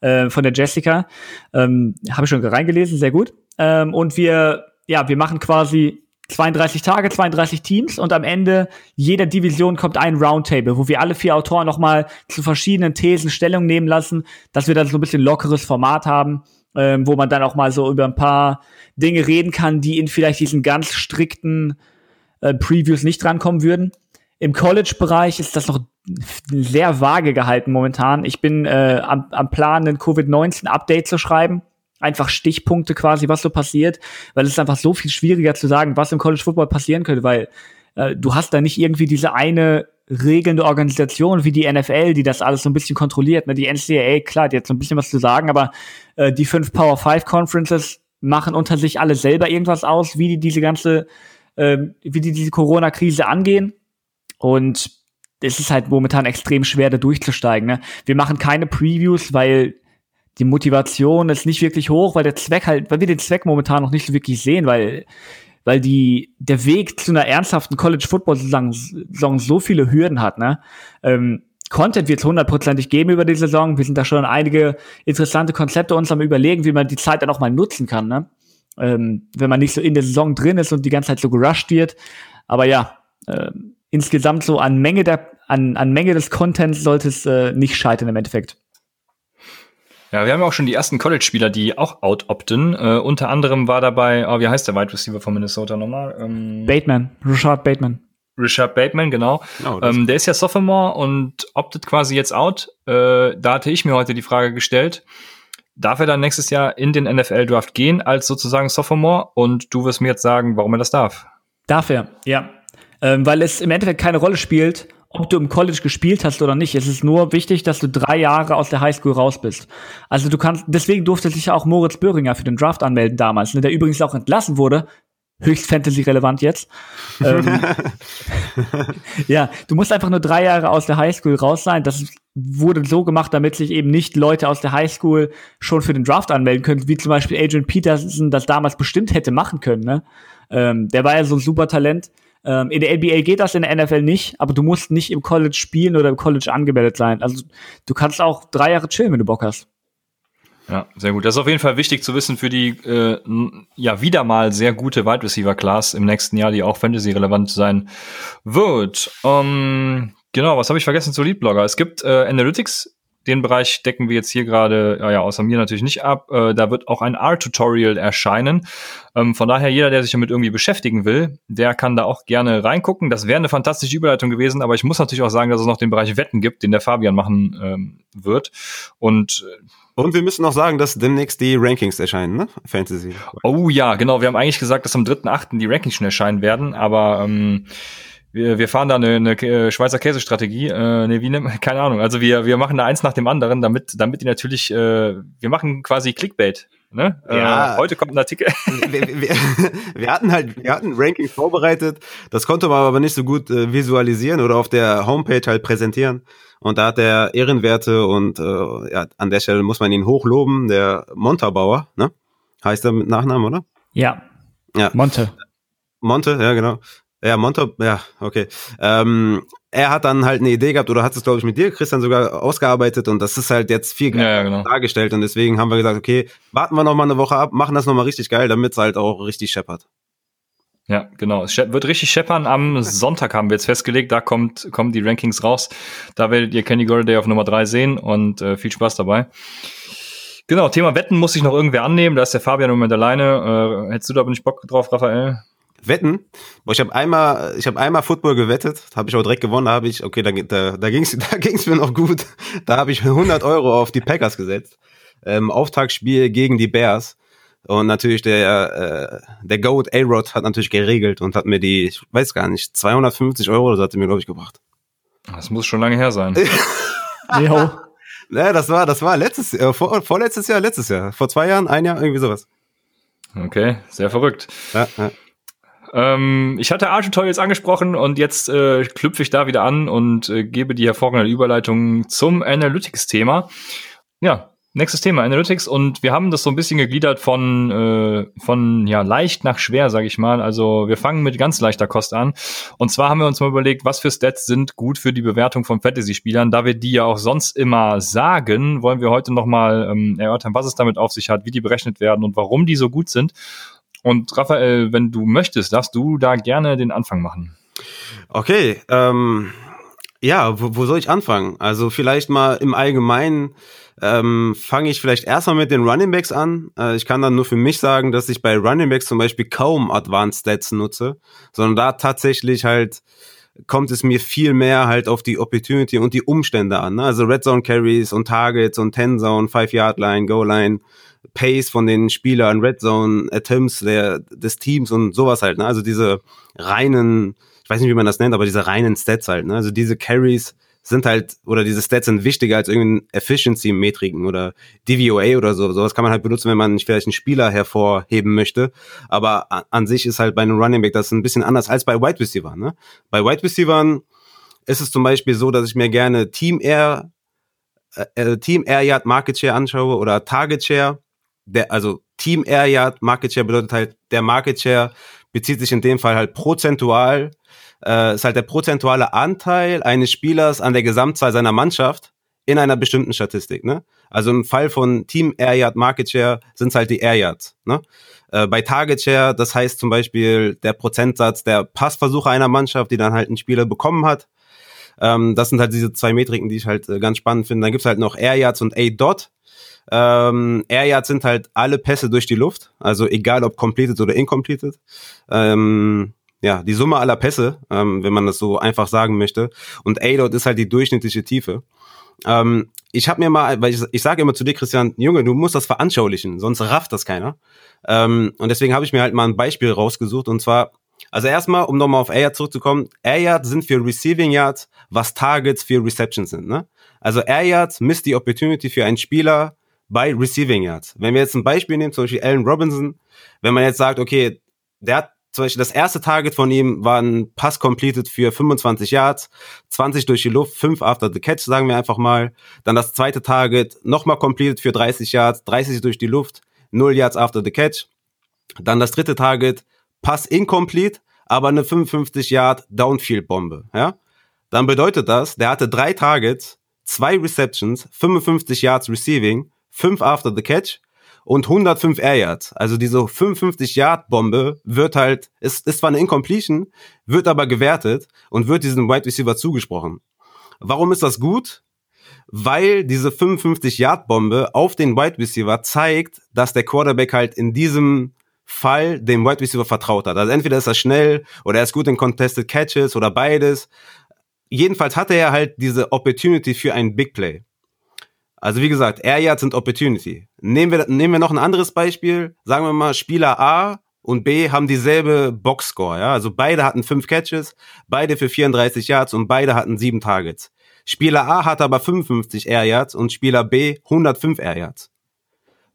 Äh, von der Jessica. Ähm, Habe ich schon reingelesen, sehr gut. Ähm, und wir, ja, wir machen quasi 32 Tage, 32 Teams und am Ende jeder Division kommt ein Roundtable, wo wir alle vier Autoren nochmal zu verschiedenen Thesen Stellung nehmen lassen, dass wir dann so ein bisschen lockeres Format haben, ähm, wo man dann auch mal so über ein paar Dinge reden kann, die in vielleicht diesen ganz strikten äh, Previews nicht drankommen würden. Im College-Bereich ist das noch sehr vage gehalten momentan. Ich bin äh, am, am Plan, ein Covid-19-Update zu schreiben. Einfach Stichpunkte quasi, was so passiert, weil es ist einfach so viel schwieriger zu sagen, was im College Football passieren könnte, weil äh, du hast da nicht irgendwie diese eine regelnde Organisation wie die NFL, die das alles so ein bisschen kontrolliert. Ne? Die NCAA, klar, die hat so ein bisschen was zu sagen, aber äh, die fünf Power Five Conferences machen unter sich alle selber irgendwas aus, wie die diese ganze, äh, wie die diese Corona-Krise angehen. Und es ist halt momentan extrem schwer, da durchzusteigen. Ne? Wir machen keine Previews, weil die Motivation ist nicht wirklich hoch, weil der Zweck halt, weil wir den Zweck momentan noch nicht so wirklich sehen, weil weil die, der Weg zu einer ernsthaften College-Football-Saison so viele Hürden hat, ne? Ähm, Content wird es hundertprozentig geben über die Saison. Wir sind da schon einige interessante Konzepte uns am überlegen, wie man die Zeit dann auch mal nutzen kann, ne? Ähm, wenn man nicht so in der Saison drin ist und die ganze Zeit so gerusht wird. Aber ja, äh, insgesamt so an Menge der, an, an Menge des Contents sollte es äh, nicht scheitern im Endeffekt. Ja, wir haben ja auch schon die ersten College-Spieler, die auch out-opten. Äh, unter anderem war dabei, oh, wie heißt der Wide Receiver von Minnesota nochmal? Ähm, Bateman, Richard Bateman. Richard Bateman, genau. Oh, ähm, der ist ja Sophomore und optet quasi jetzt out. Äh, da hatte ich mir heute die Frage gestellt, darf er dann nächstes Jahr in den NFL-Draft gehen als sozusagen Sophomore? Und du wirst mir jetzt sagen, warum er das darf. Darf er, ja. Ähm, weil es im Endeffekt keine Rolle spielt, ob du im College gespielt hast oder nicht. Es ist nur wichtig, dass du drei Jahre aus der Highschool raus bist. Also du kannst, deswegen durfte sich ja auch Moritz Böhringer für den Draft anmelden damals, ne, der übrigens auch entlassen wurde. Höchst Fantasy-relevant jetzt. ähm, ja, du musst einfach nur drei Jahre aus der Highschool raus sein. Das wurde so gemacht, damit sich eben nicht Leute aus der Highschool schon für den Draft anmelden können, wie zum Beispiel Adrian Peterson das damals bestimmt hätte machen können. Ne? Ähm, der war ja so ein super Talent. Ähm, in der NBA geht das, in der NFL nicht, aber du musst nicht im College spielen oder im College angemeldet sein. Also du kannst auch drei Jahre chillen, wenn du Bock hast. Ja, sehr gut. Das ist auf jeden Fall wichtig zu wissen für die äh, ja wieder mal sehr gute Wide Receiver Class im nächsten Jahr, die auch Fantasy relevant sein wird. Um, genau, was habe ich vergessen zu Leadblogger? Es gibt äh, Analytics den Bereich decken wir jetzt hier gerade, ja, ja, außer mir natürlich nicht ab. Äh, da wird auch ein R-Tutorial erscheinen. Ähm, von daher, jeder, der sich damit irgendwie beschäftigen will, der kann da auch gerne reingucken. Das wäre eine fantastische Überleitung gewesen, aber ich muss natürlich auch sagen, dass es noch den Bereich Wetten gibt, den der Fabian machen ähm, wird. Und äh, und wir müssen noch sagen, dass demnächst die Rankings erscheinen, ne? Fantasy. Oh ja, genau. Wir haben eigentlich gesagt, dass am 3.8. die Rankings schon erscheinen werden, aber ähm, wir, wir fahren da eine, eine äh, Schweizer Käsestrategie. Äh, nee, wie ne, keine Ahnung. Also wir, wir machen da eins nach dem anderen, damit, damit die natürlich, äh, wir machen quasi Clickbait. Ne? Ja. Äh, heute kommt ein Artikel. Wir, wir, wir, hatten halt, wir hatten Rankings vorbereitet. Das konnte man aber nicht so gut äh, visualisieren oder auf der Homepage halt präsentieren. Und da hat der Ehrenwerte und äh, ja, an der Stelle muss man ihn hochloben, der Montabauer, ne? Heißt er mit Nachnamen, oder? Ja. Ja. Monte. Monte, ja, genau. Ja, Monto, ja, okay. Ähm, er hat dann halt eine Idee gehabt, oder hat es, glaube ich, mit dir, Christian, sogar ausgearbeitet und das ist halt jetzt viel ja, ja, genau. dargestellt und deswegen haben wir gesagt, okay, warten wir noch mal eine Woche ab, machen das noch mal richtig geil, damit es halt auch richtig scheppert. Ja, genau. Es wird richtig scheppern. Am Sonntag haben wir jetzt festgelegt. Da kommt, kommen die Rankings raus. Da werdet ihr Kenny Golladay auf Nummer drei sehen und äh, viel Spaß dabei. Genau, Thema Wetten muss sich noch irgendwer annehmen. Da ist der Fabian im Moment alleine. Äh, hättest du da aber nicht Bock drauf, Raphael? Wetten. Boah, ich habe einmal, ich habe einmal Football gewettet, habe ich auch direkt gewonnen. Da habe ich, okay, da, da, da ging's, da ging's mir noch gut. Da habe ich 100 Euro auf die Packers gesetzt. Ähm, Auftagsspiel gegen die Bears. Und natürlich der, äh, der Goat A-Rod hat natürlich geregelt und hat mir die, ich weiß gar nicht, 250 Euro, das hat er mir, glaube ich, gebracht. Das muss schon lange her sein. jo. Ja, das war, das war letztes, äh, vor, vorletztes Jahr, letztes Jahr. Vor zwei Jahren, ein Jahr, irgendwie sowas. Okay, sehr verrückt. Ja, ja. Ähm, ich hatte Artutorials angesprochen und jetzt äh, klüpfe ich da wieder an und äh, gebe die hervorragende Überleitung zum Analytics-Thema. Ja, nächstes Thema, Analytics. Und wir haben das so ein bisschen gegliedert von, äh, von ja, leicht nach schwer, sage ich mal. Also wir fangen mit ganz leichter Kost an. Und zwar haben wir uns mal überlegt, was für Stats sind gut für die Bewertung von Fantasy-Spielern. Da wir die ja auch sonst immer sagen, wollen wir heute nochmal ähm, erörtern, was es damit auf sich hat, wie die berechnet werden und warum die so gut sind. Und Raphael, wenn du möchtest, darfst du da gerne den Anfang machen. Okay, ähm, ja, wo, wo soll ich anfangen? Also vielleicht mal im Allgemeinen ähm, fange ich vielleicht erstmal mit den Running Backs an. Äh, ich kann dann nur für mich sagen, dass ich bei Running Backs zum Beispiel kaum Advanced Stats nutze, sondern da tatsächlich halt kommt es mir viel mehr halt auf die Opportunity und die Umstände an. Ne? Also Red Zone Carries und Targets und Ten Zone, Five Yard Line, Goal Line Pace von den Spielern, Red Zone Attempts der, des Teams und sowas halt. Ne? Also diese reinen, ich weiß nicht, wie man das nennt, aber diese reinen Stats halt. Ne? Also diese Carries sind halt, oder diese Stats sind wichtiger als irgendein Efficiency-Metriken oder DVOA oder so. Sowas kann man halt benutzen, wenn man vielleicht einen Spieler hervorheben möchte. Aber an sich ist halt bei einem Running Back das ein bisschen anders als bei Wide Receiver. Ne? Bei Wide Receivern ist es zum Beispiel so, dass ich mir gerne Team Air, äh, äh Team Air Yard Market Share anschaue oder Target Share der, also Team Air Yard Market Share bedeutet halt der Market Share bezieht sich in dem Fall halt prozentual, äh, ist halt der prozentuale Anteil eines Spielers an der Gesamtzahl seiner Mannschaft in einer bestimmten Statistik. Ne? Also im Fall von Team Air Yard Market Share sind es halt die Air Yards. Ne? Äh, bei Target Share, das heißt zum Beispiel der Prozentsatz der Passversuche einer Mannschaft, die dann halt ein Spieler bekommen hat. Ähm, das sind halt diese zwei Metriken, die ich halt äh, ganz spannend finde. Dann gibt's halt noch Air Yards und A-Dot. Ähm, Air Yards sind halt alle Pässe durch die Luft, also egal ob completed oder incompleted. Ähm, ja, die Summe aller Pässe, ähm, wenn man das so einfach sagen möchte. Und A-Dot ist halt die durchschnittliche Tiefe. Ähm, ich habe mir mal, weil ich, ich sage immer zu dir, Christian, Junge, du musst das veranschaulichen, sonst rafft das keiner. Ähm, und deswegen habe ich mir halt mal ein Beispiel rausgesucht und zwar, also erstmal, um nochmal auf Air Yard zurückzukommen, Air Yards sind für Receiving Yards, was Targets für Receptions sind. Ne? Also Air Yards misst die Opportunity für einen Spieler bei Receiving Yards. Wenn wir jetzt ein Beispiel nehmen, zum Beispiel Allen Robinson, wenn man jetzt sagt, okay, der hat zum Beispiel das erste Target von ihm war ein Pass completed für 25 Yards, 20 durch die Luft, 5 after the catch, sagen wir einfach mal. Dann das zweite Target nochmal completed für 30 Yards, 30 durch die Luft, 0 Yards after the catch. Dann das dritte Target, Pass incomplete, aber eine 55 Yard Downfield Bombe, ja? Dann bedeutet das, der hatte drei Targets, zwei Receptions, 55 Yards receiving, 5 after the catch und 105 Air Yards. Also diese 55 Yard Bombe wird halt, ist, ist zwar eine Incompletion, wird aber gewertet und wird diesem Wide Receiver zugesprochen. Warum ist das gut? Weil diese 55 Yard Bombe auf den Wide Receiver zeigt, dass der Quarterback halt in diesem Fall dem Wide Receiver vertraut hat. Also entweder ist er schnell oder er ist gut in Contested Catches oder beides. Jedenfalls hatte er halt diese Opportunity für ein Big Play. Also wie gesagt, Air Yards sind Opportunity. Nehmen wir, nehmen wir noch ein anderes Beispiel. Sagen wir mal, Spieler A und B haben dieselbe Boxscore. Ja? Also beide hatten fünf Catches, beide für 34 Yards und beide hatten sieben Targets. Spieler A hatte aber 55 Air Yards und Spieler B 105 Air Yards.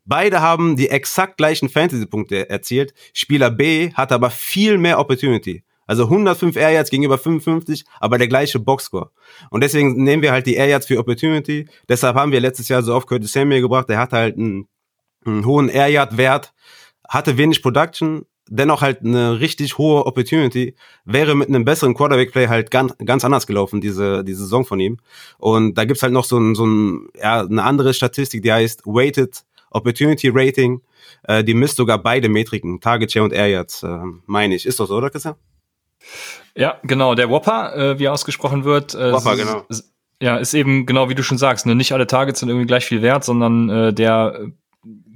Beide haben die exakt gleichen Fantasy-Punkte erzielt. Spieler B hatte aber viel mehr Opportunity. Also 105 Air Yards gegenüber 55, aber der gleiche Boxscore. Und deswegen nehmen wir halt die Air Yards für Opportunity. Deshalb haben wir letztes Jahr so oft Curtis Samuel gebracht. Der hatte halt einen, einen hohen Air Yard Wert, hatte wenig Production, dennoch halt eine richtig hohe Opportunity. Wäre mit einem besseren Quarterback Play halt ganz, ganz anders gelaufen, diese, diese Saison von ihm. Und da gibt's halt noch so ein, so ein, ja, eine andere Statistik, die heißt Weighted Opportunity Rating. Äh, die misst sogar beide Metriken, Target Share und Air Yards, äh, meine ich. Ist das so, oder Christian? Ja, genau. Der Whopper, äh, wie er ausgesprochen wird, äh, Whopper, genau. ja, ist eben genau wie du schon sagst. Ne? Nicht alle Targets sind irgendwie gleich viel wert, sondern äh, der äh,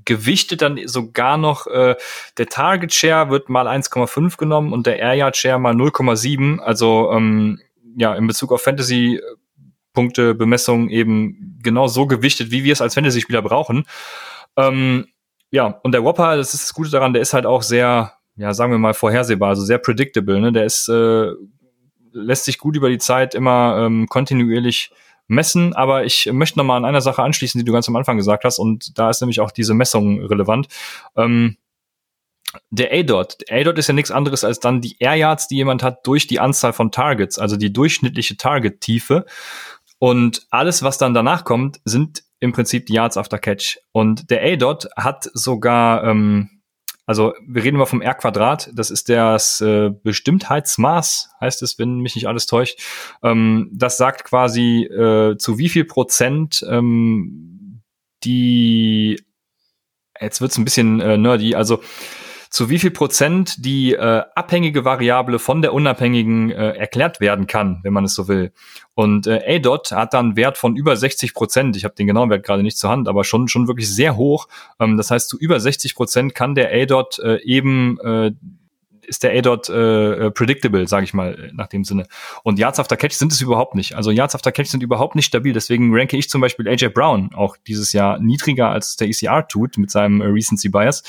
gewichtet dann sogar noch, äh, der Target Share wird mal 1,5 genommen und der Air Yard Share mal 0,7. Also ähm, ja, in Bezug auf Fantasy Punkte Bemessung eben genau so gewichtet, wie wir es als Fantasy-Spieler brauchen. Ähm, ja, und der Whopper, das ist das Gute daran, der ist halt auch sehr ja, sagen wir mal, vorhersehbar, also sehr predictable. Ne? Der ist, äh, lässt sich gut über die Zeit immer ähm, kontinuierlich messen, aber ich möchte noch mal an einer Sache anschließen, die du ganz am Anfang gesagt hast, und da ist nämlich auch diese Messung relevant. Ähm, der A-Dot. A-Dot ist ja nichts anderes als dann die Air Yards, die jemand hat durch die Anzahl von Targets, also die durchschnittliche Target-Tiefe. Und alles, was dann danach kommt, sind im Prinzip die Yards after Catch. Und der A-Dot hat sogar ähm, also wir reden immer vom R-Quadrat, das ist das äh, Bestimmtheitsmaß, heißt es, wenn mich nicht alles täuscht. Ähm, das sagt quasi, äh, zu wie viel Prozent ähm, die, jetzt wird's ein bisschen äh, nerdy, also zu wie viel Prozent die äh, abhängige Variable von der unabhängigen äh, erklärt werden kann, wenn man es so will. Und äh, A-Dot hat dann Wert von über 60 Prozent. Ich habe den genauen Wert gerade nicht zur Hand, aber schon schon wirklich sehr hoch. Ähm, das heißt, zu über 60 Prozent kann der A-Dot äh, eben äh, ist der A-Dot äh, äh, predictable, sage ich mal, nach dem Sinne. Und Yards after Catch sind es überhaupt nicht. Also Yards after Catch sind überhaupt nicht stabil. Deswegen ranke ich zum Beispiel AJ Brown auch dieses Jahr niedriger als der ECR tut mit seinem äh, Recency Bias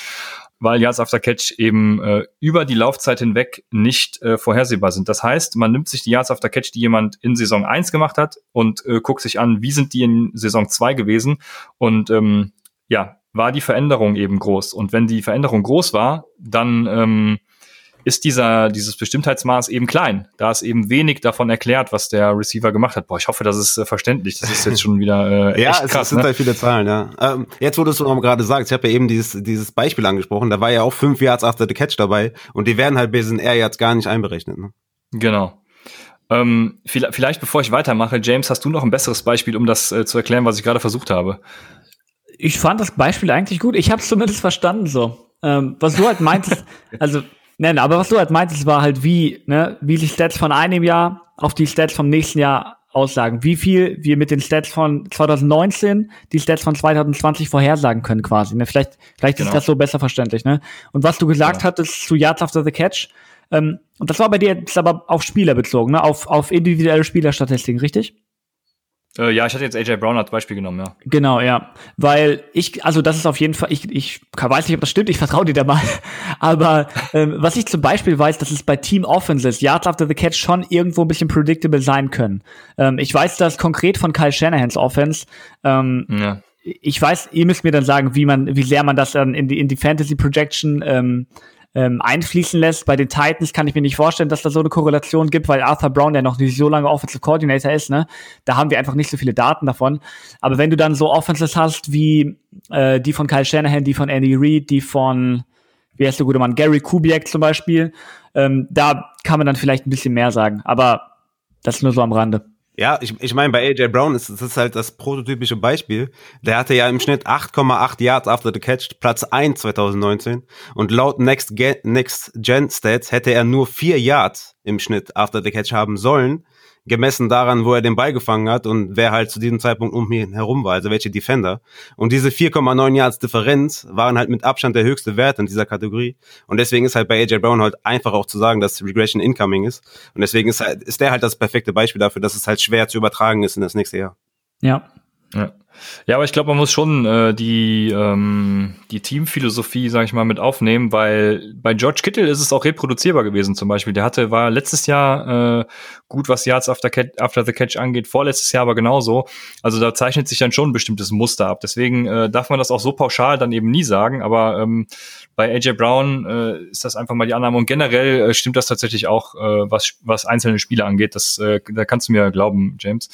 weil Yards After Catch eben äh, über die Laufzeit hinweg nicht äh, vorhersehbar sind. Das heißt, man nimmt sich die Yards After Catch, die jemand in Saison 1 gemacht hat und äh, guckt sich an, wie sind die in Saison 2 gewesen und ähm, ja, war die Veränderung eben groß. Und wenn die Veränderung groß war, dann ähm, ist dieser, dieses Bestimmtheitsmaß eben klein. Da ist eben wenig davon erklärt, was der Receiver gemacht hat. Boah, ich hoffe, das ist äh, verständlich. Das ist jetzt schon wieder äh, ja, echt krass. es sind ne? halt viele Zahlen, ja. Ähm, jetzt, wo du es noch gerade sagst, ich habe ja eben dieses, dieses Beispiel angesprochen, da war ja auch fünf Yards after the catch dabei und die werden halt bei diesen Air Yards gar nicht einberechnet. Ne? Genau. Ähm, vielleicht, bevor ich weitermache, James, hast du noch ein besseres Beispiel, um das äh, zu erklären, was ich gerade versucht habe? Ich fand das Beispiel eigentlich gut. Ich habe es zumindest verstanden so. Ähm, was du halt meintest, also, nein, aber was du halt meintest, war halt wie, ne, wie die Stats von einem Jahr auf die Stats vom nächsten Jahr aussagen. Wie viel wir mit den Stats von 2019 die Stats von 2020 vorhersagen können quasi. Ne? Vielleicht, vielleicht genau. ist das so besser verständlich. Ne? Und was du gesagt ja. hattest zu Yards after the Catch, ähm, und das war bei dir jetzt aber auf Spieler bezogen, ne? auf, auf individuelle Spielerstatistiken, richtig? Äh, ja, ich hatte jetzt AJ Brown als Beispiel genommen, ja. Genau, ja. Weil ich, also das ist auf jeden Fall, ich, ich weiß nicht, ob das stimmt, ich vertraue dir da mal. Aber ähm, was ich zum Beispiel weiß, dass es bei Team Offenses, Yards after the Catch, schon irgendwo ein bisschen predictable sein können. Ähm, ich weiß das konkret von Kyle Shanahans Offense. Ähm, ja. Ich weiß, ihr müsst mir dann sagen, wie man, wie sehr man das dann in die, in die Fantasy Projection ähm, ähm, einfließen lässt. Bei den Titans kann ich mir nicht vorstellen, dass da so eine Korrelation gibt, weil Arthur Brown, der noch nicht so lange Offensive Coordinator ist, ne, da haben wir einfach nicht so viele Daten davon. Aber wenn du dann so Offenses hast wie äh, die von Kyle Shanahan, die von Andy Reid, die von wie heißt der gute Mann, Gary Kubiak zum Beispiel, ähm, da kann man dann vielleicht ein bisschen mehr sagen. Aber das nur so am Rande. Ja, ich, ich meine, bei AJ Brown ist das ist halt das prototypische Beispiel. Der hatte ja im Schnitt 8,8 Yards after the catch, Platz 1 2019. Und laut Next Gen, Next Gen Stats hätte er nur 4 Yards im Schnitt after the catch haben sollen gemessen daran, wo er den Ball gefangen hat und wer halt zu diesem Zeitpunkt um ihn herum war, also welche Defender. Und diese 4,9 Yards Differenz waren halt mit Abstand der höchste Wert in dieser Kategorie. Und deswegen ist halt bei AJ Brown halt einfach auch zu sagen, dass Regression incoming ist. Und deswegen ist, halt, ist der halt das perfekte Beispiel dafür, dass es halt schwer zu übertragen ist in das nächste Jahr. Ja. Ja. Aber ich glaube, man muss schon äh, die, ähm, die Teamphilosophie, sage ich mal, mit aufnehmen, weil bei George Kittle ist es auch reproduzierbar gewesen zum Beispiel. Der hatte, war letztes Jahr äh, gut, was Yards after, after the Catch angeht, vorletztes Jahr aber genauso. Also da zeichnet sich dann schon ein bestimmtes Muster ab. Deswegen äh, darf man das auch so pauschal dann eben nie sagen, aber ähm, bei AJ Brown äh, ist das einfach mal die Annahme und generell äh, stimmt das tatsächlich auch, äh, was, was einzelne Spiele angeht. Das, äh, da kannst du mir glauben, James.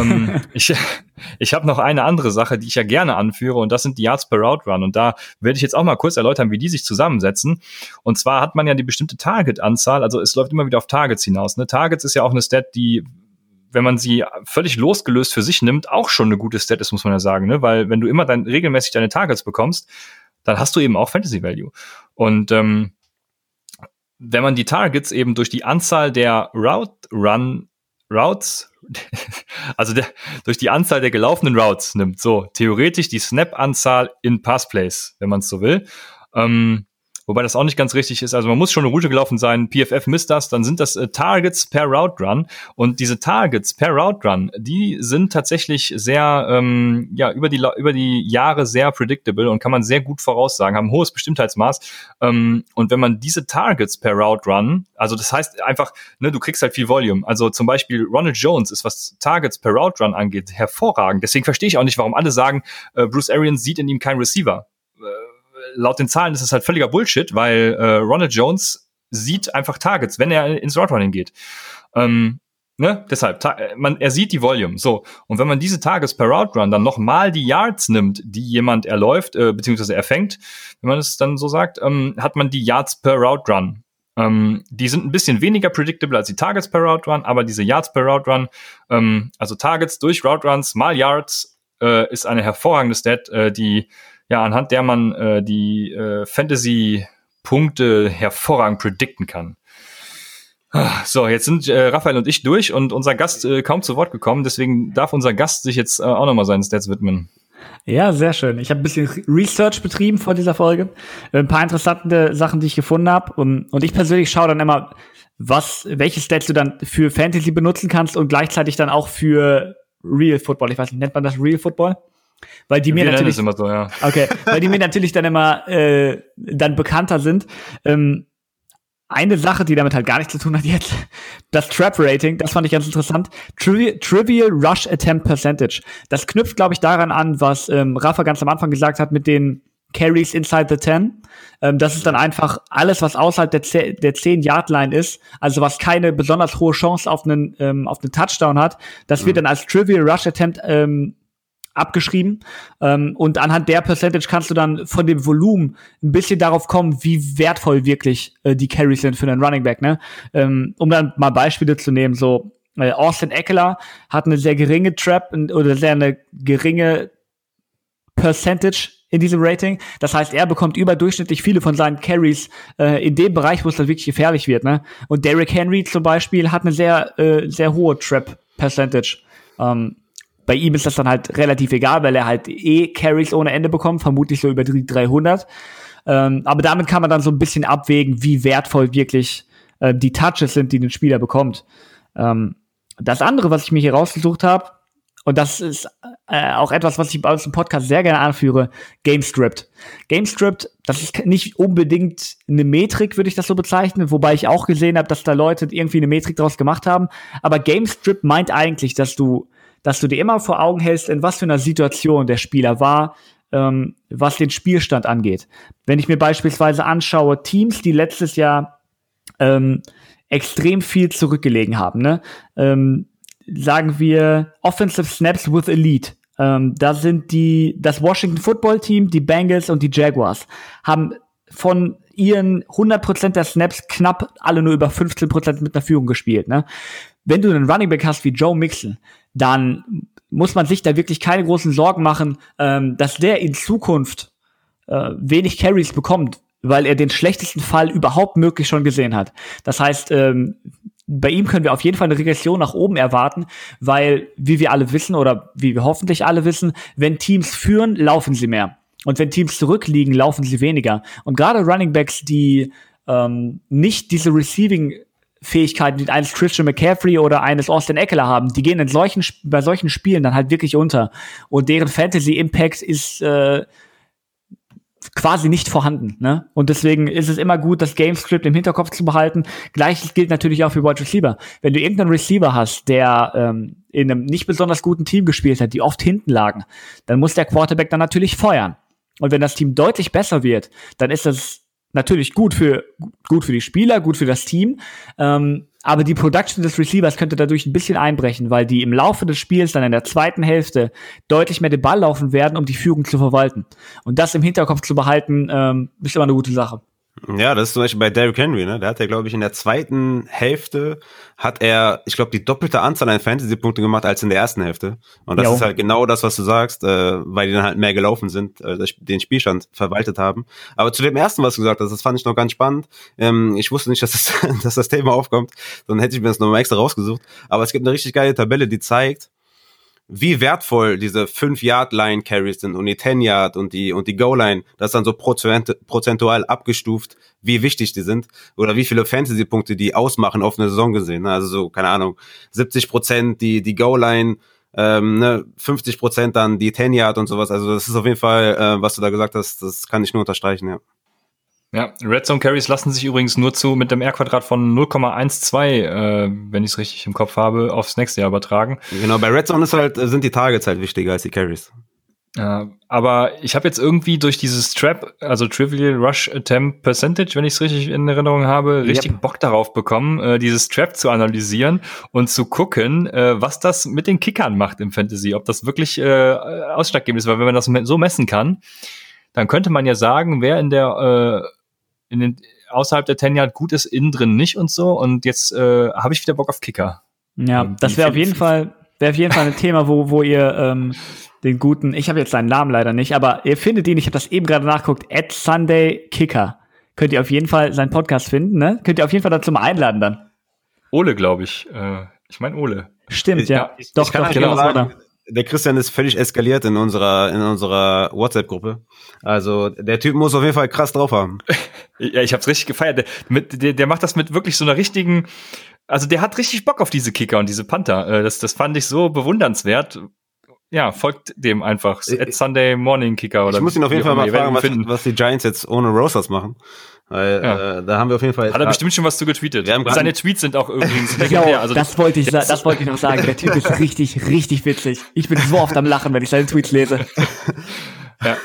ähm, ich ich habe noch eine andere Sache, die ich ja gerne anführe, und das sind die Yards per Route Run. Und da werde ich jetzt auch mal kurz erläutern, wie die sich zusammensetzen. Und zwar hat man ja die bestimmte Target-Anzahl, also es läuft immer wieder auf Targets hinaus. Ne? Targets ist ja auch eine Stat, die wenn man sie völlig losgelöst für sich nimmt, auch schon eine gute Stat ist, muss man ja sagen, ne? Weil wenn du immer dann regelmäßig deine Targets bekommst, dann hast du eben auch Fantasy Value. Und ähm, wenn man die Targets eben durch die Anzahl der Route Run Routes, also der, durch die Anzahl der gelaufenen Routes nimmt. So, theoretisch die Snap-Anzahl in Passplays, wenn man es so will. Ähm, wobei das auch nicht ganz richtig ist. Also man muss schon eine Route gelaufen sein, PFF misst das, dann sind das äh, Targets per Route Run. Und diese Targets per Route Run, die sind tatsächlich sehr, ähm, ja, über die, über die Jahre sehr predictable und kann man sehr gut voraussagen, haben ein hohes Bestimmtheitsmaß. Ähm, und wenn man diese Targets per Route Run, also das heißt einfach, ne, du kriegst halt viel Volume, also zum Beispiel Ronald Jones ist, was Targets per Route Run angeht, hervorragend, deswegen verstehe ich auch nicht, warum alle sagen, äh, Bruce Arians sieht in ihm keinen Receiver laut den Zahlen ist es halt völliger Bullshit, weil äh, Ronald Jones sieht einfach Targets, wenn er ins Route Running geht. Ähm, ne? Deshalb, man, er sieht die Volume. So. Und wenn man diese Targets per Route Run dann nochmal die Yards nimmt, die jemand erläuft, äh, beziehungsweise erfängt, wenn man es dann so sagt, ähm, hat man die Yards per Route Run. Ähm, die sind ein bisschen weniger predictable als die Targets per Route Run, aber diese Yards per Route Run, ähm, also Targets durch Route Runs mal Yards, äh, ist eine hervorragende Stat, äh, die ja, anhand der man äh, die äh, Fantasy-Punkte hervorragend predikten kann. Ah, so, jetzt sind äh, Raphael und ich durch und unser Gast äh, kaum zu Wort gekommen, deswegen darf unser Gast sich jetzt äh, auch nochmal seinen Stats widmen. Ja, sehr schön. Ich habe ein bisschen Research betrieben vor dieser Folge. Ein paar interessante Sachen, die ich gefunden habe. Und, und ich persönlich schaue dann immer, was, welche Stats du dann für Fantasy benutzen kannst und gleichzeitig dann auch für Real Football. Ich weiß nicht, nennt man das Real Football? Weil die mir Wir natürlich immer so, ja. Okay, weil die mir natürlich dann immer äh, dann bekannter sind. Ähm, eine Sache, die damit halt gar nichts zu tun hat jetzt, das Trap Rating, das fand ich ganz interessant. Trivial, Trivial Rush Attempt Percentage. Das knüpft, glaube ich, daran an, was ähm, Rafa ganz am Anfang gesagt hat mit den Carries inside the 10. Ähm, das ist dann einfach alles, was außerhalb der, der 10-Yard-Line ist, also was keine besonders hohe Chance auf einen, ähm, auf einen Touchdown hat. Das mhm. wird dann als Trivial Rush Attempt ähm, abgeschrieben. Ähm, und anhand der Percentage kannst du dann von dem Volumen ein bisschen darauf kommen, wie wertvoll wirklich äh, die Carries sind für einen Running Back. Ne? Ähm, um dann mal Beispiele zu nehmen, so äh, Austin Eckler hat eine sehr geringe Trap oder sehr eine geringe Percentage in diesem Rating. Das heißt, er bekommt überdurchschnittlich viele von seinen Carries äh, in dem Bereich, wo es dann wirklich gefährlich wird. Ne? Und Derrick Henry zum Beispiel hat eine sehr, äh, sehr hohe Trap Percentage. Ähm, bei ihm ist das dann halt relativ egal, weil er halt eh Carries ohne Ende bekommt, vermutlich so über die 300. Ähm, aber damit kann man dann so ein bisschen abwägen, wie wertvoll wirklich äh, die Touches sind, die ein Spieler bekommt. Ähm, das andere, was ich mir hier rausgesucht habe, und das ist äh, auch etwas, was ich bei uns im Podcast sehr gerne anführe, GameScript. GameScript, das ist nicht unbedingt eine Metrik, würde ich das so bezeichnen, wobei ich auch gesehen habe, dass da Leute irgendwie eine Metrik daraus gemacht haben. Aber GameScript meint eigentlich, dass du, dass du dir immer vor Augen hältst, in was für einer Situation der Spieler war, ähm, was den Spielstand angeht. Wenn ich mir beispielsweise anschaue, Teams, die letztes Jahr ähm, extrem viel zurückgelegen haben, ne? Ähm, sagen wir, Offensive Snaps with Elite. Ähm, da sind die, das Washington Football Team, die Bengals und die Jaguars haben von ihren 100% der Snaps knapp alle nur über 15% mit einer Führung gespielt. Ne? Wenn du einen Running Back hast wie Joe Mixon, dann muss man sich da wirklich keine großen Sorgen machen, ähm, dass der in Zukunft äh, wenig Carries bekommt, weil er den schlechtesten Fall überhaupt möglich schon gesehen hat. Das heißt, ähm, bei ihm können wir auf jeden Fall eine Regression nach oben erwarten, weil, wie wir alle wissen oder wie wir hoffentlich alle wissen, wenn Teams führen, laufen sie mehr. Und wenn Teams zurückliegen, laufen sie weniger. Und gerade Running Backs, die ähm, nicht diese Receiving Fähigkeiten die eines Christian McCaffrey oder eines Austin Eckler haben, die gehen in solchen, bei solchen Spielen dann halt wirklich unter. Und deren Fantasy Impact ist äh, quasi nicht vorhanden. Ne? Und deswegen ist es immer gut, das Gamescript im Hinterkopf zu behalten. Gleiches gilt natürlich auch für Wide Receiver. Wenn du irgendeinen Receiver hast, der ähm, in einem nicht besonders guten Team gespielt hat, die oft hinten lagen, dann muss der Quarterback dann natürlich feuern. Und wenn das Team deutlich besser wird, dann ist das natürlich gut für gut für die Spieler, gut für das Team. Ähm, aber die Production des Receivers könnte dadurch ein bisschen einbrechen, weil die im Laufe des Spiels dann in der zweiten Hälfte deutlich mehr den Ball laufen werden, um die Führung zu verwalten. Und das im Hinterkopf zu behalten, ähm, ist immer eine gute Sache. Ja, das ist zum Beispiel bei Derrick Henry, ne? Der hat ja, glaube ich, in der zweiten Hälfte hat er, ich glaube, die doppelte Anzahl an Fantasy-Punkte gemacht als in der ersten Hälfte. Und das jo. ist halt genau das, was du sagst, äh, weil die dann halt mehr gelaufen sind, äh, den Spielstand verwaltet haben. Aber zu dem ersten, was du gesagt hast, das fand ich noch ganz spannend. Ähm, ich wusste nicht, dass das, dass das Thema aufkommt, sondern hätte ich mir das nochmal extra rausgesucht. Aber es gibt eine richtig geile Tabelle, die zeigt, wie wertvoll diese 5-Yard-Line-Carries sind und die 10-Yard und die, und die Goal-Line, das ist dann so prozentual abgestuft, wie wichtig die sind oder wie viele Fantasy-Punkte die ausmachen auf eine Saison gesehen. Ne? Also so, keine Ahnung, 70 Prozent die, die Goal-Line, ähm, ne, 50 Prozent dann die 10-Yard und sowas. Also das ist auf jeden Fall, äh, was du da gesagt hast, das kann ich nur unterstreichen, ja. Ja, Red Zone Carries lassen sich übrigens nur zu mit dem R-Quadrat von 0,12, äh, wenn ich es richtig im Kopf habe, aufs nächste Jahr übertragen. Genau, bei Red Zone ist halt, sind die Targets halt wichtiger als die Carries. Ja, aber ich habe jetzt irgendwie durch dieses Trap, also Trivial Rush Attempt Percentage, wenn ich es richtig in Erinnerung habe, richtig yep. Bock darauf bekommen, äh, dieses Trap zu analysieren und zu gucken, äh, was das mit den Kickern macht im Fantasy, ob das wirklich äh, ausschlaggebend ist, weil wenn man das so messen kann, dann könnte man ja sagen, wer in der äh, in den, außerhalb der 10 Yard gut ist, innen drin nicht und so. Und jetzt äh, habe ich wieder Bock auf Kicker. Ja, und das wäre auf jeden Fall wäre auf jeden Fall ein Thema, wo wo ihr ähm, den guten, ich habe jetzt seinen Namen leider nicht, aber ihr findet ihn, ich habe das eben gerade nachguckt, at Sunday Kicker. Könnt ihr auf jeden Fall seinen Podcast finden, ne? Könnt ihr auf jeden Fall dazu mal einladen dann. Ole, glaube ich. Äh, ich meine Ole. Stimmt, ja. Ich, doch, ich doch, genau. Sagen, der Christian ist völlig eskaliert in unserer, in unserer WhatsApp-Gruppe. Also der Typ muss auf jeden Fall krass drauf haben. ja, ich hab's richtig gefeiert. Der, mit, der, der macht das mit wirklich so einer richtigen, also der hat richtig Bock auf diese Kicker und diese Panther. Äh, das, das fand ich so bewundernswert. Ja, folgt dem einfach. At Sunday Morning Kicker oder Ich muss ihn auf jeden Fall mal fragen, was, was, die Giants jetzt ohne Rosas machen. Weil ja. äh, da haben wir auf jeden Fall. Hat er bestimmt schon was zu getweetet. Seine Tweets sind auch übrigens legendär. Also das wollte ich, das wollte ich noch sagen. Der Typ ist richtig, richtig witzig. Ich bin so oft am Lachen, wenn ich seine Tweets lese. ja.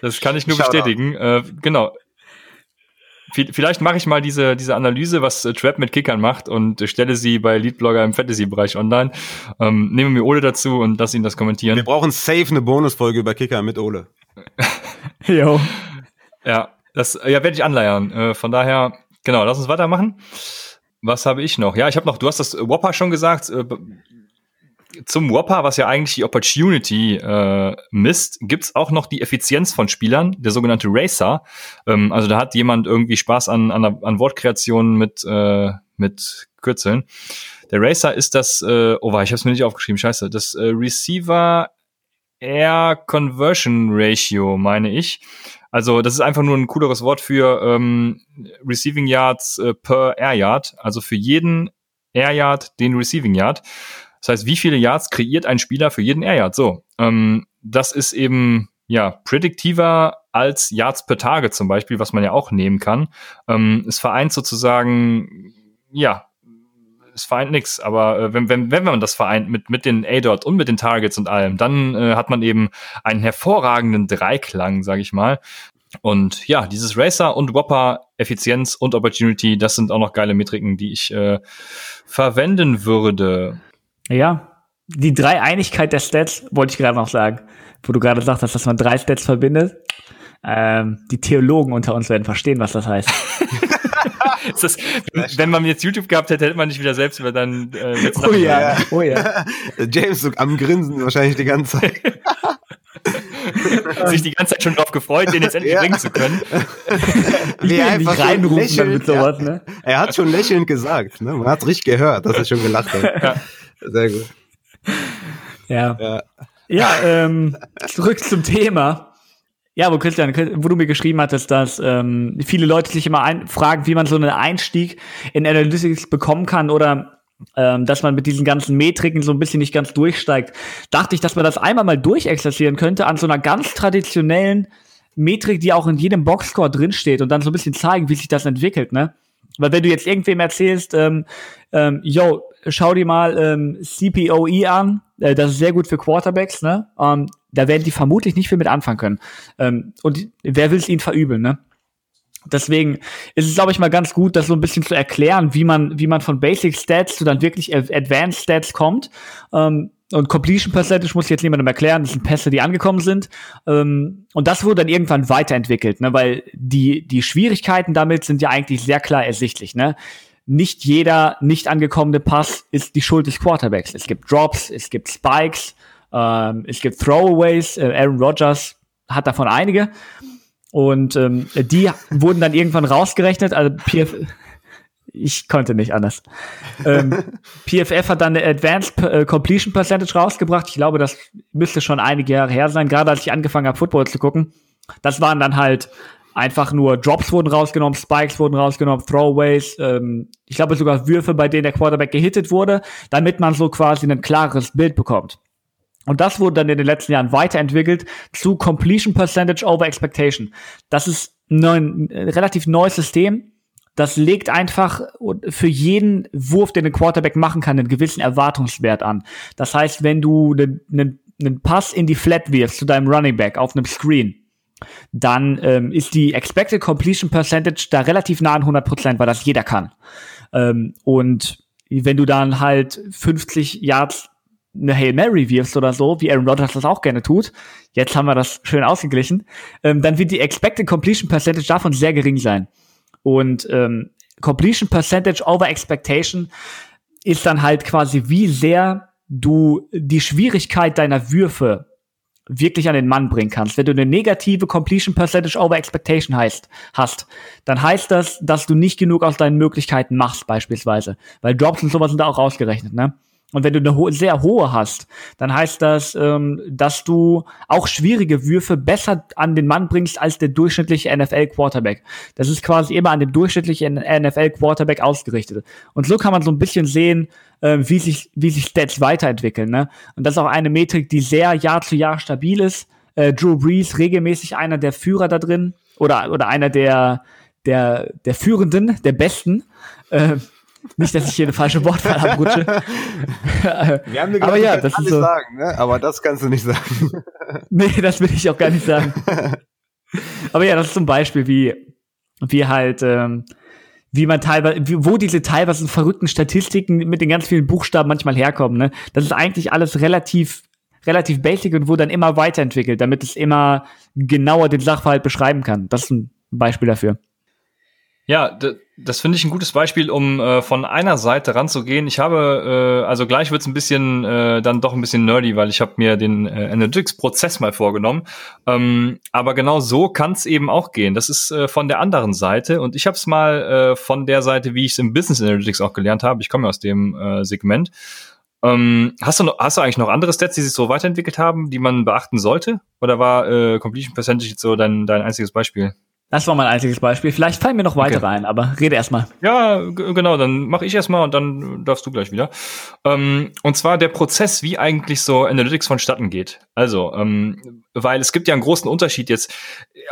Das kann ich nur Shoutout. bestätigen. Äh, genau. Vielleicht mache ich mal diese, diese Analyse, was äh, Trap mit Kickern macht und stelle sie bei Leadblogger im Fantasy-Bereich online. Ähm, nehme mir Ole dazu und lass ihn das kommentieren. Wir brauchen safe eine Bonusfolge über Kicker mit Ole. jo. Ja, das ja, werde ich anleiern. Äh, von daher, genau, lass uns weitermachen. Was habe ich noch? Ja, ich habe noch, du hast das Whopper schon gesagt. Äh, zum Whopper, was ja eigentlich die Opportunity äh, misst, gibt's auch noch die Effizienz von Spielern, der sogenannte Racer. Ähm, also da hat jemand irgendwie Spaß an, an, an Wortkreationen mit, äh, mit Kürzeln. Der Racer ist das, äh, oh, ich habe es mir nicht aufgeschrieben, scheiße, das äh, Receiver Air Conversion Ratio, meine ich. Also das ist einfach nur ein cooleres Wort für ähm, Receiving Yards äh, per Air Yard, also für jeden Air Yard den Receiving Yard. Das heißt, wie viele Yards kreiert ein Spieler für jeden Air Yard? So, ähm, das ist eben ja prädiktiver als Yards per Tage zum Beispiel, was man ja auch nehmen kann. Ähm, es vereint sozusagen ja es vereint nichts, aber äh, wenn, wenn, wenn man das vereint mit, mit den A-Dot und mit den Targets und allem, dann äh, hat man eben einen hervorragenden Dreiklang, sage ich mal. Und ja, dieses Racer und Whopper, Effizienz und Opportunity, das sind auch noch geile Metriken, die ich äh, verwenden würde. Ja, die Dreieinigkeit der Stats wollte ich gerade noch sagen, wo du gerade sagst, dass man drei Stats verbindet. Ähm, die Theologen unter uns werden verstehen, was das heißt. das, wenn man jetzt YouTube gehabt hätte, hätte man nicht wieder selbst über dann äh, Oh ja, oh ja. James so am Grinsen wahrscheinlich die ganze Zeit. Sich die ganze Zeit schon drauf gefreut, den jetzt endlich ja. bringen zu können. Wie er einfach reinrufen mit sowas, ja. ne? Er hat schon lächelnd gesagt, ne? Man hat richtig gehört, dass er schon gelacht hat. Ja. Sehr gut. Ja. Ja, ja ähm, zurück zum Thema. Ja, wo Christian, wo du mir geschrieben hattest, dass ähm, viele Leute sich immer ein fragen, wie man so einen Einstieg in Analytics bekommen kann oder ähm, dass man mit diesen ganzen Metriken so ein bisschen nicht ganz durchsteigt, dachte ich, dass man das einmal mal durchexerzieren könnte an so einer ganz traditionellen Metrik, die auch in jedem Boxscore drinsteht und dann so ein bisschen zeigen, wie sich das entwickelt, ne? Weil wenn du jetzt irgendwem erzählst, ähm, ähm, yo, schau dir mal ähm, CPOE an, äh, das ist sehr gut für Quarterbacks, ne? Ähm, da werden die vermutlich nicht viel mit anfangen können. Ähm, und wer will es ihnen verübeln, ne? Deswegen ist es, glaube ich, mal ganz gut, das so ein bisschen zu erklären, wie man, wie man von Basic Stats zu dann wirklich Advanced Stats kommt. Ähm, und Completion Percentage muss ich jetzt niemandem erklären, das sind Pässe, die angekommen sind. Ähm, und das wurde dann irgendwann weiterentwickelt, ne? weil die, die Schwierigkeiten damit sind ja eigentlich sehr klar ersichtlich. Ne? Nicht jeder nicht angekommene Pass ist die Schuld des Quarterbacks. Es gibt Drops, es gibt Spikes, ähm, es gibt Throwaways, äh, Aaron Rodgers hat davon einige. Und ähm, die wurden dann irgendwann rausgerechnet. Also PF ich konnte nicht anders. ähm, PFF hat dann eine Advanced äh, Completion Percentage rausgebracht. Ich glaube, das müsste schon einige Jahre her sein, gerade als ich angefangen habe, Football zu gucken. Das waren dann halt einfach nur Drops wurden rausgenommen, Spikes wurden rausgenommen, Throwaways, ähm, ich glaube sogar Würfe, bei denen der Quarterback gehittet wurde, damit man so quasi ein klares Bild bekommt. Und das wurde dann in den letzten Jahren weiterentwickelt zu Completion Percentage over Expectation. Das ist ein, ein relativ neues System. Das legt einfach für jeden Wurf, den ein Quarterback machen kann, einen gewissen Erwartungswert an. Das heißt, wenn du einen, einen, einen Pass in die Flat wirfst zu deinem Running Back auf einem Screen, dann ähm, ist die Expected Completion Percentage da relativ nah an 100%, weil das jeder kann. Ähm, und wenn du dann halt 50 Yards eine Hail Mary wirfst oder so, wie Aaron Rodgers das auch gerne tut, jetzt haben wir das schön ausgeglichen, ähm, dann wird die Expected Completion Percentage davon sehr gering sein. Und ähm, Completion Percentage over Expectation ist dann halt quasi, wie sehr du die Schwierigkeit deiner Würfe wirklich an den Mann bringen kannst. Wenn du eine negative Completion Percentage over Expectation heißt, hast, dann heißt das, dass du nicht genug aus deinen Möglichkeiten machst, beispielsweise. Weil Drops und sowas sind da auch rausgerechnet, ne? Und wenn du eine ho sehr hohe hast, dann heißt das, ähm, dass du auch schwierige Würfe besser an den Mann bringst als der durchschnittliche NFL-Quarterback. Das ist quasi immer an dem durchschnittlichen NFL-Quarterback ausgerichtet. Und so kann man so ein bisschen sehen, äh, wie sich wie sich Stats weiterentwickeln. Ne? Und das ist auch eine Metrik, die sehr Jahr zu Jahr stabil ist. Äh, Drew Brees regelmäßig einer der Führer da drin oder oder einer der der der Führenden, der Besten. Äh, nicht, dass ich hier eine falsche Wortwahl abrutsche. Wir haben aber ja, das ist so. sagen, ne? aber das kannst du nicht sagen. nee, das will ich auch gar nicht sagen. Aber ja, das ist zum Beispiel, wie, wie halt, ähm, wie man teilweise, wo diese teilweise verrückten Statistiken mit den ganz vielen Buchstaben manchmal herkommen. Ne? Das ist eigentlich alles relativ relativ basic und wurde dann immer weiterentwickelt, damit es immer genauer den Sachverhalt beschreiben kann. Das ist ein Beispiel dafür. Ja, das finde ich ein gutes Beispiel, um äh, von einer Seite ranzugehen. Ich habe, äh, also gleich wird es ein bisschen, äh, dann doch ein bisschen nerdy, weil ich habe mir den äh, Analytics-Prozess mal vorgenommen. Ähm, aber genau so kann es eben auch gehen. Das ist äh, von der anderen Seite und ich habe es mal äh, von der Seite, wie ich es im Business Analytics auch gelernt habe. Ich komme aus dem äh, Segment. Ähm, hast, du noch, hast du eigentlich noch andere Stats, die sich so weiterentwickelt haben, die man beachten sollte? Oder war äh, Completion Percentage jetzt so dein, dein einziges Beispiel? Das war mein einziges Beispiel. Vielleicht fallen mir noch weitere okay. ein, aber rede erstmal. Ja, genau, dann mache ich erstmal und dann darfst du gleich wieder. Ähm, und zwar der Prozess, wie eigentlich so Analytics vonstatten geht. Also, ähm, weil es gibt ja einen großen Unterschied jetzt,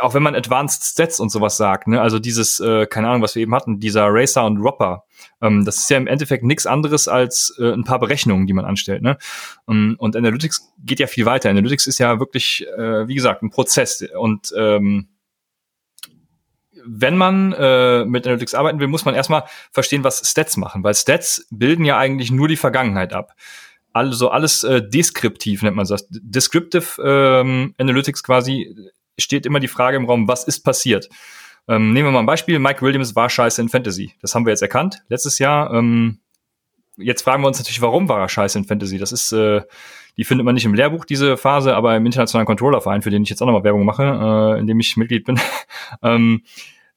auch wenn man Advanced Stats und sowas sagt, ne? also dieses, äh, keine Ahnung, was wir eben hatten, dieser Racer und Ropper, ähm, das ist ja im Endeffekt nichts anderes als äh, ein paar Berechnungen, die man anstellt. Ne? Um, ähm, und Analytics geht ja viel weiter. Analytics ist ja wirklich, äh, wie gesagt, ein Prozess und ähm, wenn man äh, mit Analytics arbeiten will, muss man erstmal verstehen, was Stats machen, weil Stats bilden ja eigentlich nur die Vergangenheit ab. Also alles äh, deskriptiv nennt man das. Descriptive ähm, Analytics quasi steht immer die Frage im Raum, was ist passiert? Ähm, nehmen wir mal ein Beispiel. Mike Williams war scheiße in Fantasy. Das haben wir jetzt erkannt letztes Jahr. Ähm, jetzt fragen wir uns natürlich, warum war er scheiße in Fantasy? Das ist, äh, die findet man nicht im Lehrbuch, diese Phase, aber im internationalen Controllerverein, für den ich jetzt auch nochmal Werbung mache, äh, in dem ich Mitglied bin. ähm,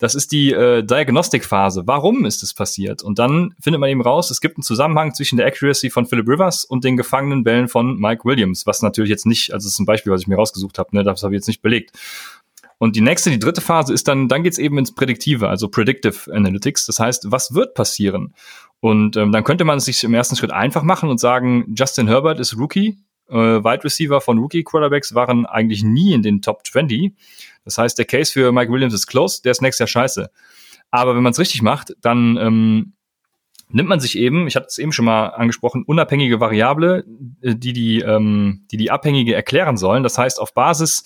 das ist die äh, Diagnostikphase. Warum ist es passiert? Und dann findet man eben raus, es gibt einen Zusammenhang zwischen der Accuracy von Philip Rivers und den gefangenen Bällen von Mike Williams, was natürlich jetzt nicht, also das ist ein Beispiel, was ich mir rausgesucht habe, ne, das habe ich jetzt nicht belegt. Und die nächste, die dritte Phase ist dann, dann geht's eben ins Prädiktive, also Predictive Analytics. Das heißt, was wird passieren? Und ähm, dann könnte man es sich im ersten Schritt einfach machen und sagen, Justin Herbert ist Rookie, äh, Wide Receiver von Rookie Quarterbacks waren eigentlich nie in den Top 20. Das heißt, der Case für Mike Williams ist close, der ist nächstes Jahr scheiße. Aber wenn man es richtig macht, dann ähm, nimmt man sich eben, ich hatte es eben schon mal angesprochen, unabhängige Variable, äh, die die, ähm, die die Abhängige erklären sollen. Das heißt, auf Basis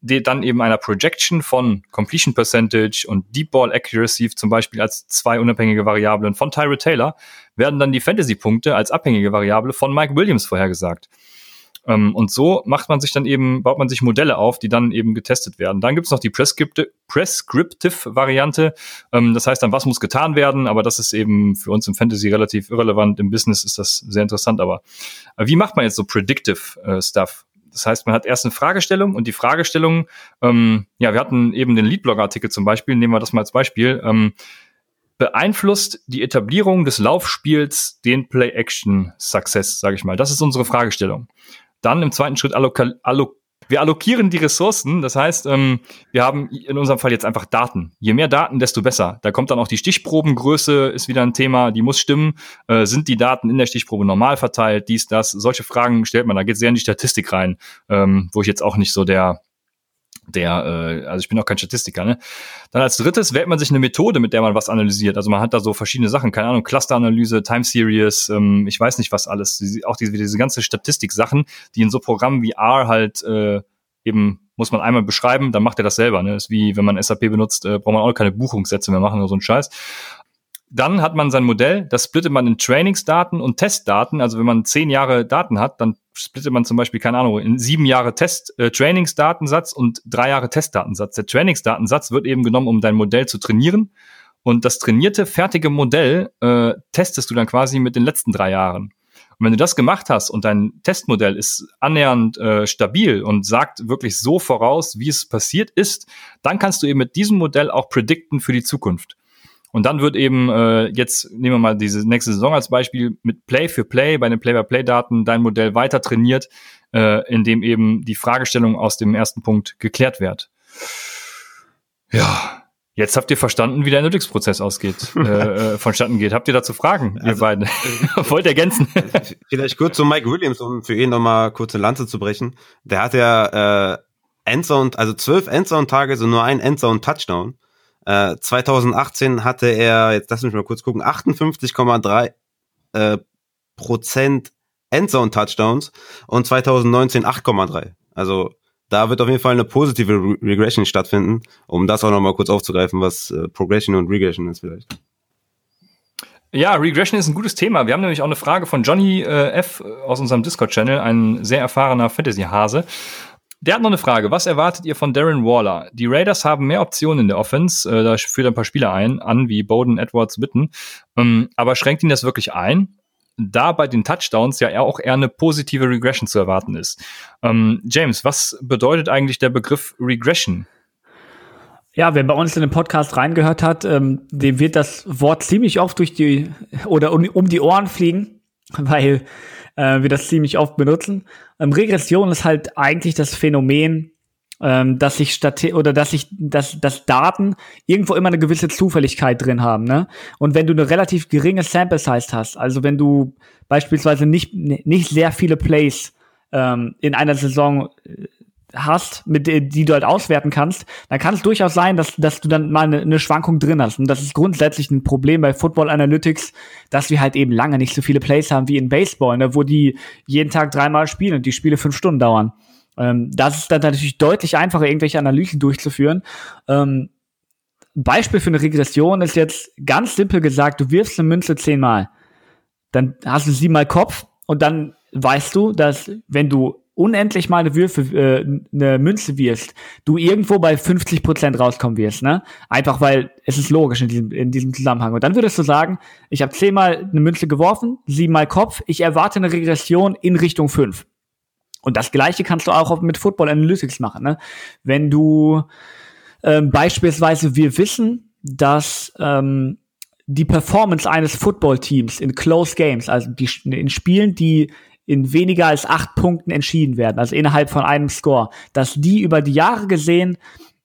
die dann eben einer Projection von Completion Percentage und Deep Ball Accuracy zum Beispiel als zwei unabhängige Variablen von Tyrod Taylor werden dann die Fantasy-Punkte als abhängige Variable von Mike Williams vorhergesagt. Ähm, und so macht man sich dann eben, baut man sich Modelle auf, die dann eben getestet werden. Dann gibt's noch die Prescriptive-Variante. Ähm, das heißt dann, was muss getan werden, aber das ist eben für uns im Fantasy relativ irrelevant. Im Business ist das sehr interessant, aber äh, wie macht man jetzt so Predictive äh, Stuff? Das heißt, man hat erst eine Fragestellung und die Fragestellung, ähm, ja, wir hatten eben den Leadblog-Artikel zum Beispiel, nehmen wir das mal als Beispiel, ähm, beeinflusst die Etablierung des Laufspiels den Play-Action-Success, sage ich mal. Das ist unsere Fragestellung. Dann im zweiten Schritt alloka allo wir allokieren die Ressourcen. Das heißt, ähm, wir haben in unserem Fall jetzt einfach Daten. Je mehr Daten, desto besser. Da kommt dann auch die Stichprobengröße, ist wieder ein Thema, die muss stimmen. Äh, sind die Daten in der Stichprobe normal verteilt? Dies, das. Solche Fragen stellt man. Da geht sehr in die Statistik rein, ähm, wo ich jetzt auch nicht so der der, äh, also ich bin auch kein Statistiker, ne? Dann als drittes wählt man sich eine Methode, mit der man was analysiert. Also man hat da so verschiedene Sachen, keine Ahnung, Clusteranalyse, Time Series, ähm, ich weiß nicht was alles, auch diese, diese ganze Statistik-Sachen, die in so Programmen wie R halt äh, eben muss man einmal beschreiben, dann macht er das selber. Ne? Ist wie wenn man SAP benutzt, äh, braucht man auch keine Buchungssätze mehr machen oder so ein Scheiß. Dann hat man sein Modell, das splittet man in Trainingsdaten und Testdaten. Also wenn man zehn Jahre Daten hat, dann splittet man zum Beispiel, keine Ahnung, in sieben Jahre Test, äh, Trainingsdatensatz und drei Jahre Testdatensatz. Der Trainingsdatensatz wird eben genommen, um dein Modell zu trainieren. Und das trainierte, fertige Modell äh, testest du dann quasi mit den letzten drei Jahren. Und wenn du das gemacht hast und dein Testmodell ist annähernd äh, stabil und sagt wirklich so voraus, wie es passiert ist, dann kannst du eben mit diesem Modell auch predikten für die Zukunft. Und dann wird eben äh, jetzt, nehmen wir mal diese nächste Saison als Beispiel, mit Play für Play, bei den Play-by-Play-Daten dein Modell weiter trainiert, äh, indem eben die Fragestellung aus dem ersten Punkt geklärt wird. Ja, jetzt habt ihr verstanden, wie der Analytics-Prozess ausgeht, äh, äh, vonstatten geht. Habt ihr dazu Fragen, ihr also, beiden? Äh, Wollt ergänzen? Vielleicht kurz zu Mike Williams, um für ihn nochmal kurz eine Lanze zu brechen. Der hat ja äh, Endzone, also zwölf Endzone-Tage, so nur ein Endzone-Touchdown. 2018 äh, hatte er, jetzt lass mich mal kurz gucken, 58,3 äh, Prozent Endzone Touchdowns und 2019 8,3. Also da wird auf jeden Fall eine positive Re Regression stattfinden, um das auch nochmal kurz aufzugreifen, was äh, Progression und Regression ist vielleicht. Ja, Regression ist ein gutes Thema. Wir haben nämlich auch eine Frage von Johnny äh, F. aus unserem Discord-Channel, ein sehr erfahrener Fantasy-Hase. Der hat noch eine Frage. Was erwartet ihr von Darren Waller? Die Raiders haben mehr Optionen in der Offense. Äh, da führt ein paar Spieler ein, an wie Bowden, Edwards, Witten. Ähm, aber schränkt ihn das wirklich ein? Da bei den Touchdowns ja auch eher eine positive Regression zu erwarten ist. Ähm, James, was bedeutet eigentlich der Begriff Regression? Ja, wer bei uns in den Podcast reingehört hat, ähm, dem wird das Wort ziemlich oft durch die oder um, um die Ohren fliegen, weil äh, wir das ziemlich oft benutzen. Ähm, Regression ist halt eigentlich das Phänomen, ähm, dass sich statt oder dass sich dass, dass Daten irgendwo immer eine gewisse Zufälligkeit drin haben, ne? Und wenn du eine relativ geringe Sample Size hast, also wenn du beispielsweise nicht nicht sehr viele Plays ähm, in einer Saison äh, hast, mit die du halt auswerten kannst, dann kann es durchaus sein, dass, dass du dann mal eine, eine Schwankung drin hast. Und das ist grundsätzlich ein Problem bei Football Analytics, dass wir halt eben lange nicht so viele Plays haben wie in Baseball, ne, wo die jeden Tag dreimal spielen und die Spiele fünf Stunden dauern. Ähm, das ist dann natürlich deutlich einfacher, irgendwelche Analysen durchzuführen. Ähm, Beispiel für eine Regression ist jetzt ganz simpel gesagt, du wirfst eine Münze zehnmal. Dann hast du siebenmal Kopf und dann weißt du, dass wenn du unendlich mal eine Würfe, äh, eine Münze wirst, du irgendwo bei 50 Prozent rauskommen wirst, ne? Einfach weil es ist logisch in diesem, in diesem Zusammenhang. Und dann würdest du sagen, ich habe zehnmal eine Münze geworfen, siebenmal Kopf, ich erwarte eine Regression in Richtung fünf. Und das Gleiche kannst du auch mit Football Analytics machen, ne? Wenn du ähm, beispielsweise wir wissen, dass ähm, die Performance eines Footballteams in Close Games, also die, in Spielen, die in weniger als acht Punkten entschieden werden, also innerhalb von einem Score, dass die über die Jahre gesehen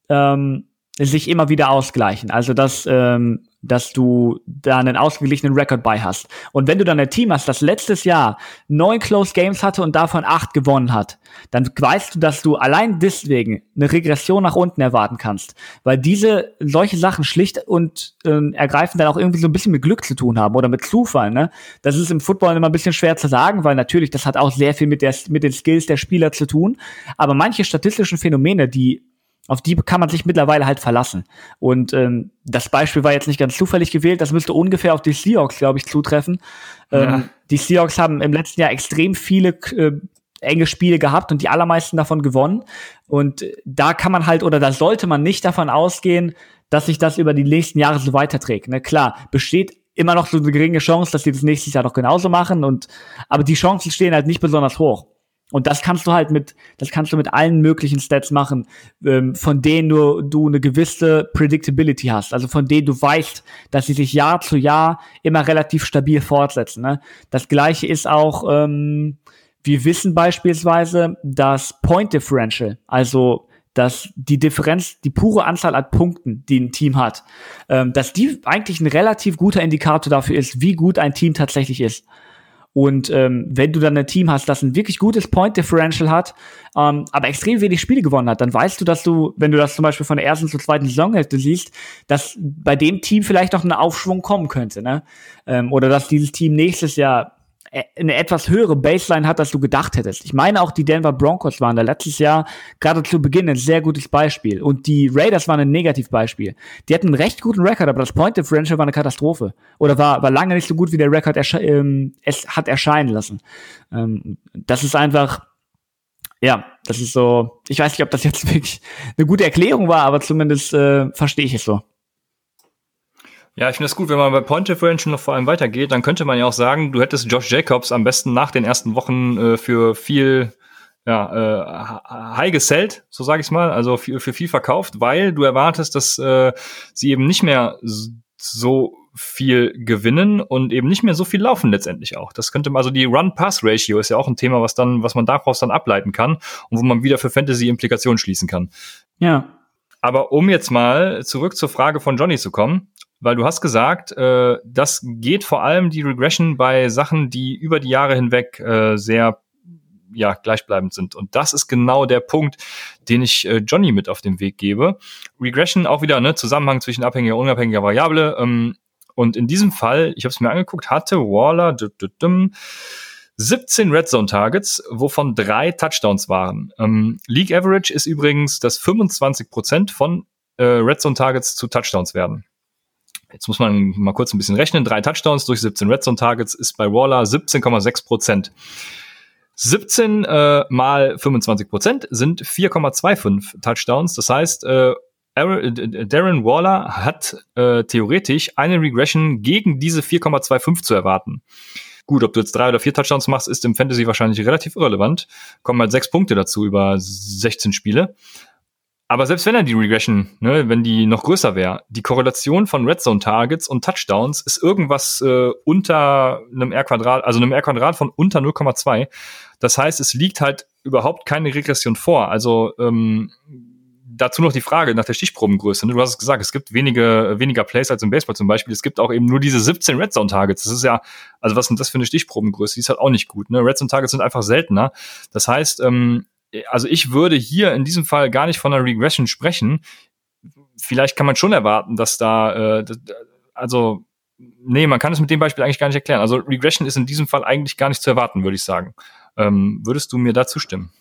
ähm, sich immer wieder ausgleichen. Also dass ähm, dass du da einen ausgeglichenen Rekord bei hast. Und wenn du dann ein Team hast, das letztes Jahr neun Close Games hatte und davon acht gewonnen hat, dann weißt du, dass du allein deswegen eine Regression nach unten erwarten kannst. Weil diese, solche Sachen schlicht und äh, ergreifend dann auch irgendwie so ein bisschen mit Glück zu tun haben oder mit Zufall, ne? Das ist im Football immer ein bisschen schwer zu sagen, weil natürlich, das hat auch sehr viel mit der, mit den Skills der Spieler zu tun. Aber manche statistischen Phänomene, die auf die kann man sich mittlerweile halt verlassen. Und ähm, das Beispiel war jetzt nicht ganz zufällig gewählt, das müsste ungefähr auf die Seahawks, glaube ich, zutreffen. Ähm, ja. Die Seahawks haben im letzten Jahr extrem viele äh, enge Spiele gehabt und die allermeisten davon gewonnen. Und da kann man halt oder da sollte man nicht davon ausgehen, dass sich das über die nächsten Jahre so weiterträgt. Ne? Klar, besteht immer noch so eine geringe Chance, dass die das nächstes Jahr noch genauso machen und aber die Chancen stehen halt nicht besonders hoch. Und das kannst du halt mit, das kannst du mit allen möglichen Stats machen, ähm, von denen du, du eine gewisse Predictability hast. Also von denen du weißt, dass sie sich Jahr zu Jahr immer relativ stabil fortsetzen. Ne? Das gleiche ist auch, ähm, wir wissen beispielsweise, dass Point Differential, also dass die Differenz, die pure Anzahl an Punkten, die ein Team hat, ähm, dass die eigentlich ein relativ guter Indikator dafür ist, wie gut ein Team tatsächlich ist. Und ähm, wenn du dann ein Team hast, das ein wirklich gutes Point Differential hat, ähm, aber extrem wenig Spiele gewonnen hat, dann weißt du, dass du, wenn du das zum Beispiel von der ersten zur zweiten Saisonhälfte siehst, dass bei dem Team vielleicht noch ein Aufschwung kommen könnte, ne? Ähm, oder dass dieses Team nächstes Jahr eine etwas höhere Baseline hat, als du gedacht hättest. Ich meine auch die Denver Broncos waren da letztes Jahr gerade zu Beginn ein sehr gutes Beispiel und die Raiders waren ein Negativbeispiel. Die hatten einen recht guten Rekord, aber das Point Differential war eine Katastrophe oder war, war lange nicht so gut, wie der Rekord ähm, es hat erscheinen lassen. Ähm, das ist einfach ja, das ist so, ich weiß nicht, ob das jetzt wirklich eine gute Erklärung war, aber zumindest äh, verstehe ich es so. Ja, ich finde es gut, wenn man bei Point Differential noch vor allem weitergeht, dann könnte man ja auch sagen, du hättest Josh Jacobs am besten nach den ersten Wochen äh, für viel ja, äh, high gesellt, so sage ich mal, also für, für viel verkauft, weil du erwartest, dass äh, sie eben nicht mehr so viel gewinnen und eben nicht mehr so viel laufen letztendlich auch. Das könnte man, also die Run-Pass-Ratio ist ja auch ein Thema, was dann, was man daraus dann ableiten kann und wo man wieder für Fantasy Implikationen schließen kann. Ja. Aber um jetzt mal zurück zur Frage von Johnny zu kommen, weil du hast gesagt, äh, das geht vor allem die Regression bei Sachen, die über die Jahre hinweg äh, sehr ja, gleichbleibend sind. Und das ist genau der Punkt, den ich äh, Johnny mit auf den Weg gebe. Regression auch wieder, ne, Zusammenhang zwischen abhängiger und unabhängiger Variable. Ähm, und in diesem Fall, ich habe es mir angeguckt, hatte Waller 17 Red Zone Targets, wovon drei Touchdowns waren. Ähm, League Average ist übrigens, dass 25 Prozent von äh, Red Zone Targets zu Touchdowns werden. Jetzt muss man mal kurz ein bisschen rechnen. Drei Touchdowns durch 17 Red Zone Targets ist bei Waller 17,6 Prozent. 17 äh, mal 25 Prozent sind 4,25 Touchdowns. Das heißt, äh, Darren Waller hat äh, theoretisch eine Regression gegen diese 4,25 zu erwarten. Gut, ob du jetzt drei oder vier Touchdowns machst, ist im Fantasy wahrscheinlich relativ irrelevant. Kommen halt sechs Punkte dazu über 16 Spiele. Aber selbst wenn er die Regression, ne, wenn die noch größer wäre, die Korrelation von Red Zone Targets und Touchdowns ist irgendwas äh, unter einem R-Quadrat, also einem R-Quadrat von unter 0,2. Das heißt, es liegt halt überhaupt keine Regression vor. Also ähm, dazu noch die Frage nach der Stichprobengröße. Ne? Du hast es gesagt, es gibt wenige, weniger Plays als im Baseball zum Beispiel. Es gibt auch eben nur diese 17 Red Zone Targets. Das ist ja, also was sind das für eine Stichprobengröße? Die ist halt auch nicht gut. Ne? Red Zone Targets sind einfach seltener. Das heißt, ähm, also ich würde hier in diesem Fall gar nicht von einer Regression sprechen. Vielleicht kann man schon erwarten, dass da, äh, also nee, man kann es mit dem Beispiel eigentlich gar nicht erklären. Also Regression ist in diesem Fall eigentlich gar nicht zu erwarten, würde ich sagen. Ähm, würdest du mir da zustimmen?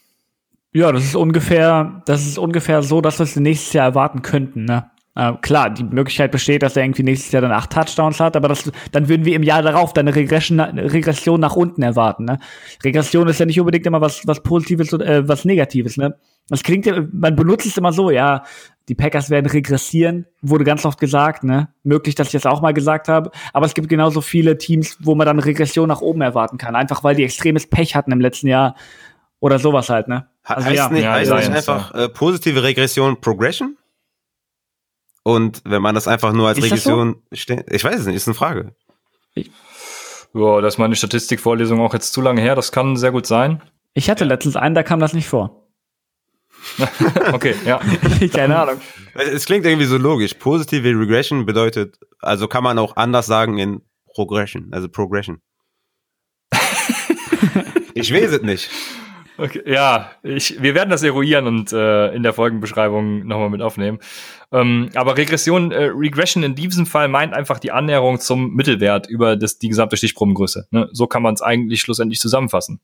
Ja, das ist ungefähr, das ist ungefähr so, dass wir es nächstes Jahr erwarten könnten, ne? Äh, klar, die Möglichkeit besteht, dass er irgendwie nächstes Jahr dann acht Touchdowns hat, aber das, dann würden wir im Jahr darauf dann eine Regression, eine Regression nach unten erwarten. Ne? Regression ist ja nicht unbedingt immer was, was Positives oder äh, was Negatives. Ne? Das klingt ja, man benutzt es immer so, ja, die Packers werden regressieren, wurde ganz oft gesagt, ne? Möglich, dass ich das auch mal gesagt habe. Aber es gibt genauso viele Teams, wo man dann Regression nach oben erwarten kann, einfach weil die extremes Pech hatten im letzten Jahr oder sowas halt, ne? Also, heißt ja, nicht, ja, heißt nicht einfach äh, positive Regression Progression? Und wenn man das einfach nur als ist Regression so? steht, ich weiß es nicht, ist eine Frage. Ich ja, das ist meine Statistikvorlesung auch jetzt zu lange her, das kann sehr gut sein. Ich hatte letztens einen, da kam das nicht vor. okay, ja. Keine Ahnung. Es klingt irgendwie so logisch. Positive Regression bedeutet, also kann man auch anders sagen in Progression, also Progression. ich weiß es nicht. Okay, ja, ich, wir werden das eruieren und äh, in der Folgenbeschreibung nochmal mit aufnehmen. Ähm, aber Regression, äh, Regression in diesem Fall meint einfach die Annäherung zum Mittelwert über das, die gesamte Stichprobengröße. Ne? So kann man es eigentlich schlussendlich zusammenfassen.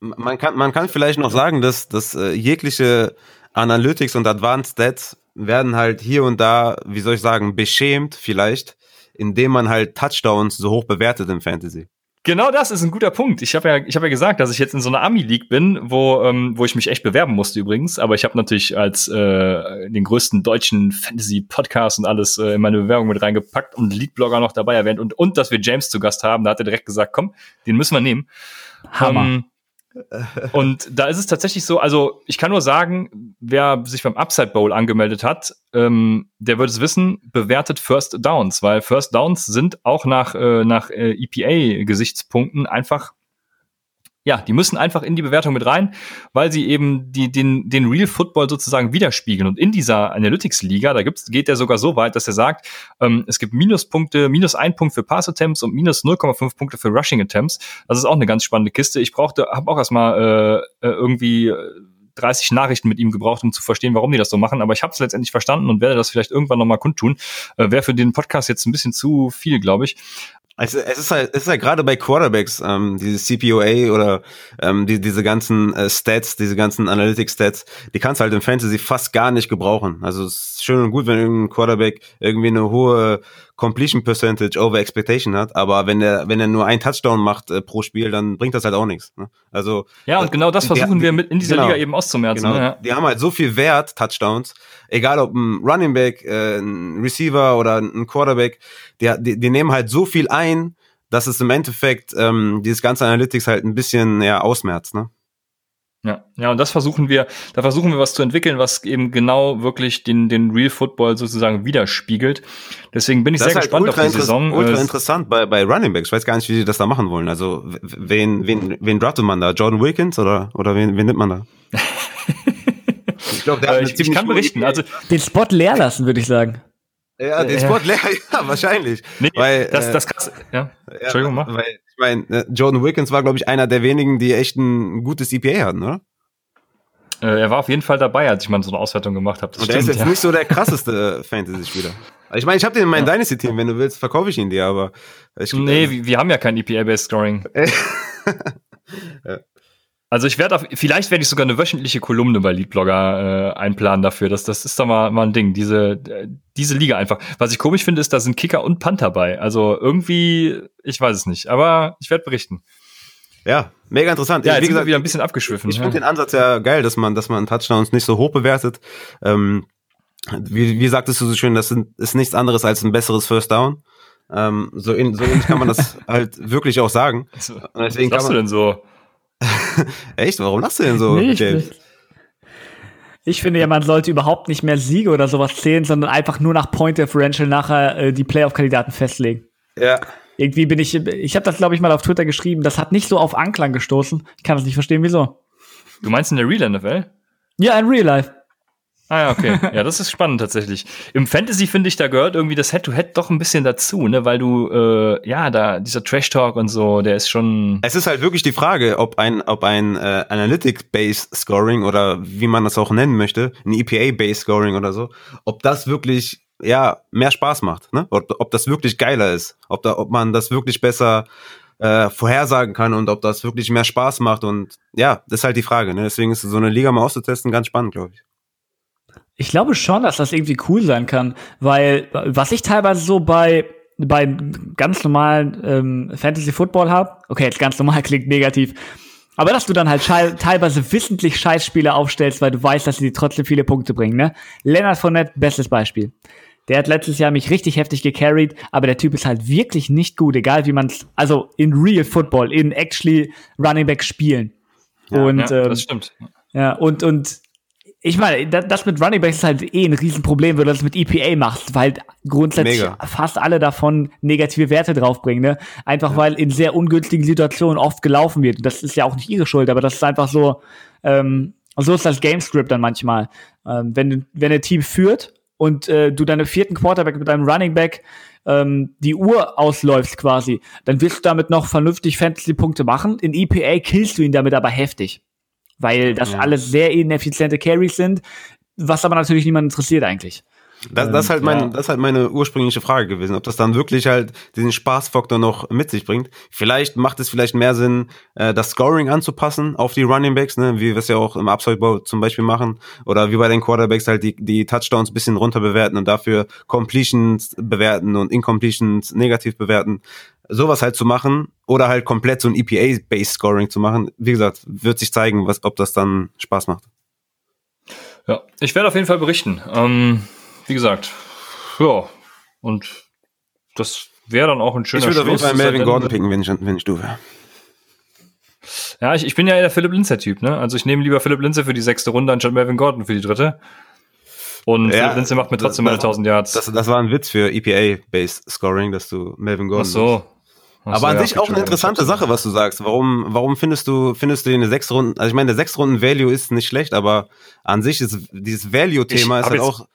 Man kann, man kann vielleicht noch sagen, dass, dass äh, jegliche Analytics und Advanced Stats werden halt hier und da, wie soll ich sagen, beschämt vielleicht, indem man halt Touchdowns so hoch bewertet im Fantasy. Genau das ist ein guter Punkt. Ich habe ja, ich habe ja gesagt, dass ich jetzt in so einer Ami-League bin, wo, ähm, wo ich mich echt bewerben musste übrigens. Aber ich habe natürlich als äh, den größten deutschen Fantasy-Podcast und alles äh, in meine Bewerbung mit reingepackt und League-Blogger noch dabei erwähnt und und dass wir James zu Gast haben. Da hat er direkt gesagt, komm, den müssen wir nehmen. Hammer. Ähm, und da ist es tatsächlich so, also ich kann nur sagen, wer sich beim Upside Bowl angemeldet hat, ähm, der wird es wissen, bewertet First Downs, weil First Downs sind auch nach, äh, nach äh, EPA-Gesichtspunkten einfach ja, die müssen einfach in die Bewertung mit rein, weil sie eben die, den, den Real Football sozusagen widerspiegeln. Und in dieser Analytics-Liga, da gibt's, geht er sogar so weit, dass er sagt, ähm, es gibt Minuspunkte, minus ein Punkt für Pass-Attempts und minus 0,5 Punkte für Rushing-Attempts. Das ist auch eine ganz spannende Kiste. Ich brauchte, habe auch erstmal äh, äh irgendwie 30 Nachrichten mit ihm gebraucht, um zu verstehen, warum die das so machen. Aber ich habe es letztendlich verstanden und werde das vielleicht irgendwann nochmal kundtun. Äh, Wäre für den Podcast jetzt ein bisschen zu viel, glaube ich. Also es ist halt, es ist halt gerade bei Quarterbacks, ähm, diese CPOA oder ähm, die, diese ganzen äh, Stats, diese ganzen Analytics-Stats, die kannst du halt im Fantasy fast gar nicht gebrauchen. Also es ist schön und gut, wenn irgendein Quarterback irgendwie eine hohe Completion Percentage over Expectation hat, aber wenn er wenn er nur ein Touchdown macht äh, pro Spiel, dann bringt das halt auch nichts. Ne? Also ja und genau das versuchen die, wir mit in dieser genau, Liga eben auszumerzen. Genau, ne? Die haben halt so viel Wert Touchdowns, egal ob ein Running Back, äh, ein Receiver oder ein Quarterback, die, die, die nehmen halt so viel ein, dass es im Endeffekt ähm, dieses ganze Analytics halt ein bisschen ja ausmerzt. Ne? Ja, ja, und das versuchen wir, da versuchen wir was zu entwickeln, was eben genau wirklich den, den Real Football sozusagen widerspiegelt. Deswegen bin ich das sehr halt gespannt auf die Saison. Ultra interessant bei, bei Running Backs. Ich weiß gar nicht, wie sie das da machen wollen. Also, wen, wen, wen draftet man da? Jordan Wilkins oder, oder wen, wen nimmt man da? ich glaube, der äh, ich, ich kann berichten. Also, den Spot leer lassen, würde ich sagen. Ja, den Spot leer, ja, wahrscheinlich. Nee, weil, das, äh, das krass, ja. Entschuldigung, mach. Weil, meine, äh, Jordan Wilkins war, glaube ich, einer der wenigen, die echt ein gutes EPA hatten, oder? Äh, er war auf jeden Fall dabei, als ich mal so eine Auswertung gemacht habe. Und er ist jetzt ja. nicht so der krasseste äh, Fantasy-Spieler. Ich meine, ich habe den in meinem ja. Dynasty-Team. Wenn du willst, verkaufe ich ihn dir, aber. Ich, nee, wir, wir haben ja kein EPA-Based Scoring. ja. Also ich werde vielleicht werde ich sogar eine wöchentliche Kolumne bei Leadblogger äh, einplanen dafür. Das, das ist doch mal, mal ein Ding. Diese, äh, diese Liga einfach. Was ich komisch finde, ist, da sind Kicker und Panther bei. Also irgendwie, ich weiß es nicht. Aber ich werde berichten. Ja, mega interessant. Ja, ich, wie gesagt, wieder ein bisschen abgeschwiffen. Ich, ich finde den Ansatz ja geil, dass man, dass man Touchdowns nicht so hoch bewertet. Ähm, wie, wie sagtest du so schön, das sind, ist nichts anderes als ein besseres First Down. Ähm, so, in, so ähnlich kann man das halt wirklich auch sagen. Also, deswegen was sagst du denn so? Echt? Warum lachst du denn so? Nee, ich, ich finde ja, man sollte überhaupt nicht mehr Siege oder sowas zählen, sondern einfach nur nach Point Differential nachher äh, die Playoff-Kandidaten festlegen. Ja. Irgendwie bin ich, ich habe das glaube ich mal auf Twitter geschrieben, das hat nicht so auf Anklang gestoßen. Ich kann das nicht verstehen, wieso. Du meinst in der Real NFL? Ja, in Real Life. Ah ja, okay. Ja, das ist spannend tatsächlich. Im Fantasy finde ich, da gehört irgendwie das Head-to-Head -Head doch ein bisschen dazu, ne, weil du äh, ja da dieser Trash Talk und so, der ist schon. Es ist halt wirklich die Frage, ob ein ob ein äh, Analytic-based Scoring oder wie man das auch nennen möchte, ein EPA-based Scoring oder so, ob das wirklich ja mehr Spaß macht, ne? Ob, ob das wirklich geiler ist, ob da ob man das wirklich besser äh, vorhersagen kann und ob das wirklich mehr Spaß macht und ja, das ist halt die Frage. Ne? Deswegen ist so eine Liga mal auszutesten ganz spannend, glaube ich. Ich glaube schon, dass das irgendwie cool sein kann, weil was ich teilweise so bei bei ganz normalen ähm, Fantasy Football habe, okay, jetzt ganz normal klingt negativ, aber dass du dann halt teilweise wissentlich Scheißspiele aufstellst, weil du weißt, dass sie trotzdem viele Punkte bringen, ne? Leonard Fournette, bestes Beispiel. Der hat letztes Jahr mich richtig heftig gecarried, aber der Typ ist halt wirklich nicht gut, egal wie man es, also in real Football, in actually Running Back spielen. Ja, und, ja, ähm, das stimmt. Ja, und, und ich meine, das mit Running Backs ist halt eh ein Riesenproblem, wenn du das mit EPA machst, weil grundsätzlich Mega. fast alle davon negative Werte draufbringen, ne? Einfach ja. weil in sehr ungünstigen Situationen oft gelaufen wird. Das ist ja auch nicht ihre Schuld, aber das ist einfach so, ähm, so ist das Gamescript dann manchmal. Ähm, wenn, wenn ein Team führt und äh, du deine vierten Quarterback mit deinem Running Back ähm, die Uhr ausläufst quasi, dann wirst du damit noch vernünftig Fantasy-Punkte machen. In EPA killst du ihn damit aber heftig weil das ja. alles sehr ineffiziente Carries sind, was aber natürlich niemand interessiert eigentlich. Das, das, ist halt mein, ja. das ist halt meine ursprüngliche Frage gewesen, ob das dann wirklich halt diesen Spaßfaktor noch mit sich bringt. Vielleicht macht es vielleicht mehr Sinn, äh, das Scoring anzupassen auf die Running Backs, ne, wie wir es ja auch im Upside-Bau zum Beispiel machen, oder wie bei den Quarterbacks halt die, die Touchdowns bisschen runter bewerten und dafür Completions bewerten und Incompletions negativ bewerten. Sowas halt zu machen oder halt komplett so ein EPA-Based Scoring zu machen. Wie gesagt, wird sich zeigen, was, ob das dann Spaß macht. Ja, ich werde auf jeden Fall berichten. Ähm wie gesagt, ja, und das wäre dann auch ein schöner Ich würde auf jeden Fall Melvin Gordon picken, wenn ich, wenn ich du wäre. Ja, ich, ich bin ja der Philipp Linzer-Typ, ne? Also ich nehme lieber Philipp Linzer für die sechste Runde anstatt Melvin Gordon für die dritte. Und ja, Philipp Linzer macht mir trotzdem meine 1000 Yards. Das, das war ein Witz für EPA-Based Scoring, dass du Melvin Gordon. Ach so. Aber an ja, sich auch eine interessante Sache, was du sagst. Warum, warum findest du, findest du eine sechs Runden, also ich meine, der sechs Runden Value ist nicht schlecht, aber an sich ist dieses Value-Thema ist halt auch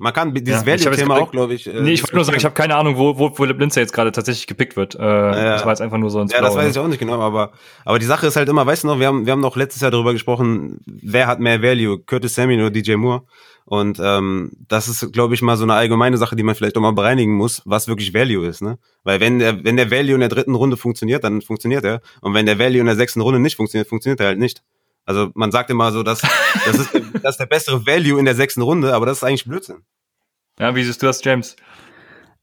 man kann dieses ja, Value-Thema auch, glaube ich. Äh, nee, ich wollte nur sagen, ich habe keine Ahnung, wo, wo Philipp Linzer jetzt gerade tatsächlich gepickt wird. Äh, ja, das war jetzt einfach nur so ein Ja, das weiß ne? ich auch nicht genau, aber, aber die Sache ist halt immer, weißt du noch, wir haben, wir haben noch letztes Jahr darüber gesprochen, wer hat mehr Value, Curtis Samuel oder DJ Moore? Und ähm, das ist, glaube ich, mal so eine allgemeine Sache, die man vielleicht auch mal bereinigen muss, was wirklich Value ist, ne? Weil wenn der, wenn der Value in der dritten Runde funktioniert, dann funktioniert er. Und wenn der Value in der sechsten Runde nicht funktioniert, funktioniert er halt nicht. Also man sagt immer so, dass das ist, das ist der bessere Value in der sechsten Runde, aber das ist eigentlich Blödsinn. Ja, wie siehst du das, James?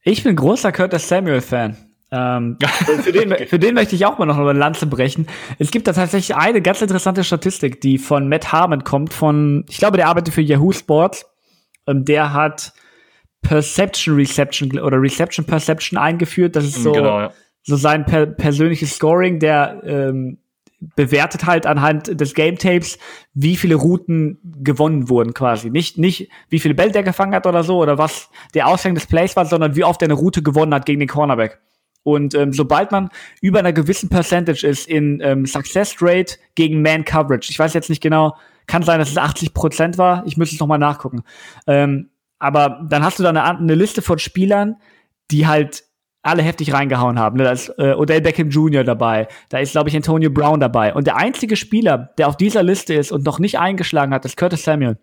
Ich bin großer Curtis Samuel-Fan. Ähm, für, den, für den möchte ich auch mal noch eine Lanze brechen. Es gibt da tatsächlich eine ganz interessante Statistik, die von Matt Harmon kommt, von, ich glaube, der arbeitet für Yahoo Sports. Ähm, der hat Perception Reception oder Reception Perception eingeführt. Das ist so, genau, ja. so sein per persönliches Scoring, der ähm, bewertet halt anhand des Game Tapes, wie viele Routen gewonnen wurden quasi. Nicht, nicht wie viele Bälle der gefangen hat oder so oder was der Ausgang des Plays war, sondern wie oft er eine Route gewonnen hat gegen den Cornerback. Und ähm, sobald man über einer gewissen Percentage ist in ähm, Success Rate gegen Man Coverage, ich weiß jetzt nicht genau, kann sein, dass es 80 Prozent war, ich müsste es nochmal nachgucken. Ähm, aber dann hast du da eine, eine Liste von Spielern, die halt alle heftig reingehauen haben. Ne? Da ist äh, Odell Beckham Jr. dabei, da ist, glaube ich, Antonio Brown dabei. Und der einzige Spieler, der auf dieser Liste ist und noch nicht eingeschlagen hat, ist Curtis Samuel.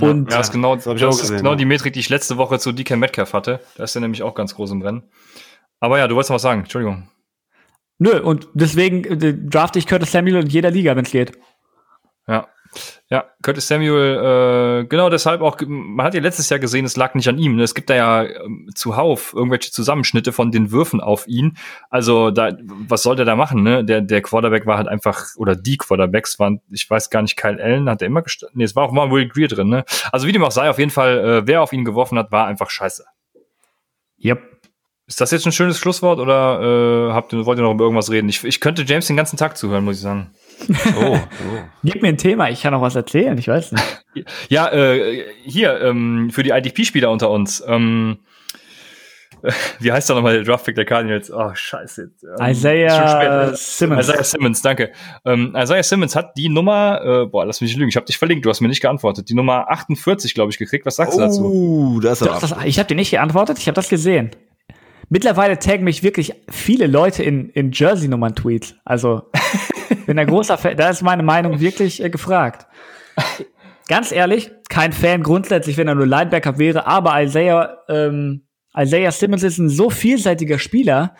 Und ja, das ist genau, das, das ist genau die Metrik, die ich letzte Woche zu DK Metcalf hatte. Da ist er nämlich auch ganz groß im Rennen. Aber ja, du wolltest noch was sagen, Entschuldigung. Nö, und deswegen äh, drafte ich Curtis Samuel in jeder Liga, wenn es geht. Ja. Ja, Curtis Samuel, äh, genau deshalb auch, man hat ja letztes Jahr gesehen, es lag nicht an ihm. Ne? Es gibt da ja ähm, zuhauf irgendwelche Zusammenschnitte von den Würfen auf ihn. Also da, was soll der da machen? Ne? Der, der Quarterback war halt einfach, oder die Quarterbacks waren, ich weiß gar nicht, Kyle Allen hat er immer gestartet. Nee, es war auch mal Will Greer drin. Ne? Also wie dem auch sei, auf jeden Fall, äh, wer auf ihn geworfen hat, war einfach scheiße. Yep. Ist das jetzt ein schönes Schlusswort oder äh, habt ihr, wollt ihr noch über irgendwas reden? Ich, ich könnte James den ganzen Tag zuhören, muss ich sagen. Oh, oh. Gib mir ein Thema, ich kann noch was erzählen, ich weiß nicht. Ja, äh, hier, ähm, für die IDP-Spieler unter uns. Ähm, wie heißt da nochmal der Draftpick der Cardinals? Oh, scheiße. Ähm, Isaiah Simmons. Isaiah Simmons, danke. Ähm, Isaiah Simmons hat die Nummer, äh, boah, lass mich nicht lügen, ich habe dich verlinkt, du hast mir nicht geantwortet. Die Nummer 48, glaube ich, gekriegt. Was sagst oh, du dazu? Uh, das ist Doch, das, ich habe dir nicht geantwortet, ich habe das gesehen. Mittlerweile taggen mich wirklich viele Leute in, in Jersey-Nummern-Tweets. Also, bin ein großer Fan. Da ist meine Meinung wirklich äh, gefragt. Ganz ehrlich, kein Fan grundsätzlich, wenn er nur Linebacker wäre, aber Isaiah, ähm, Isaiah Simmons ist ein so vielseitiger Spieler,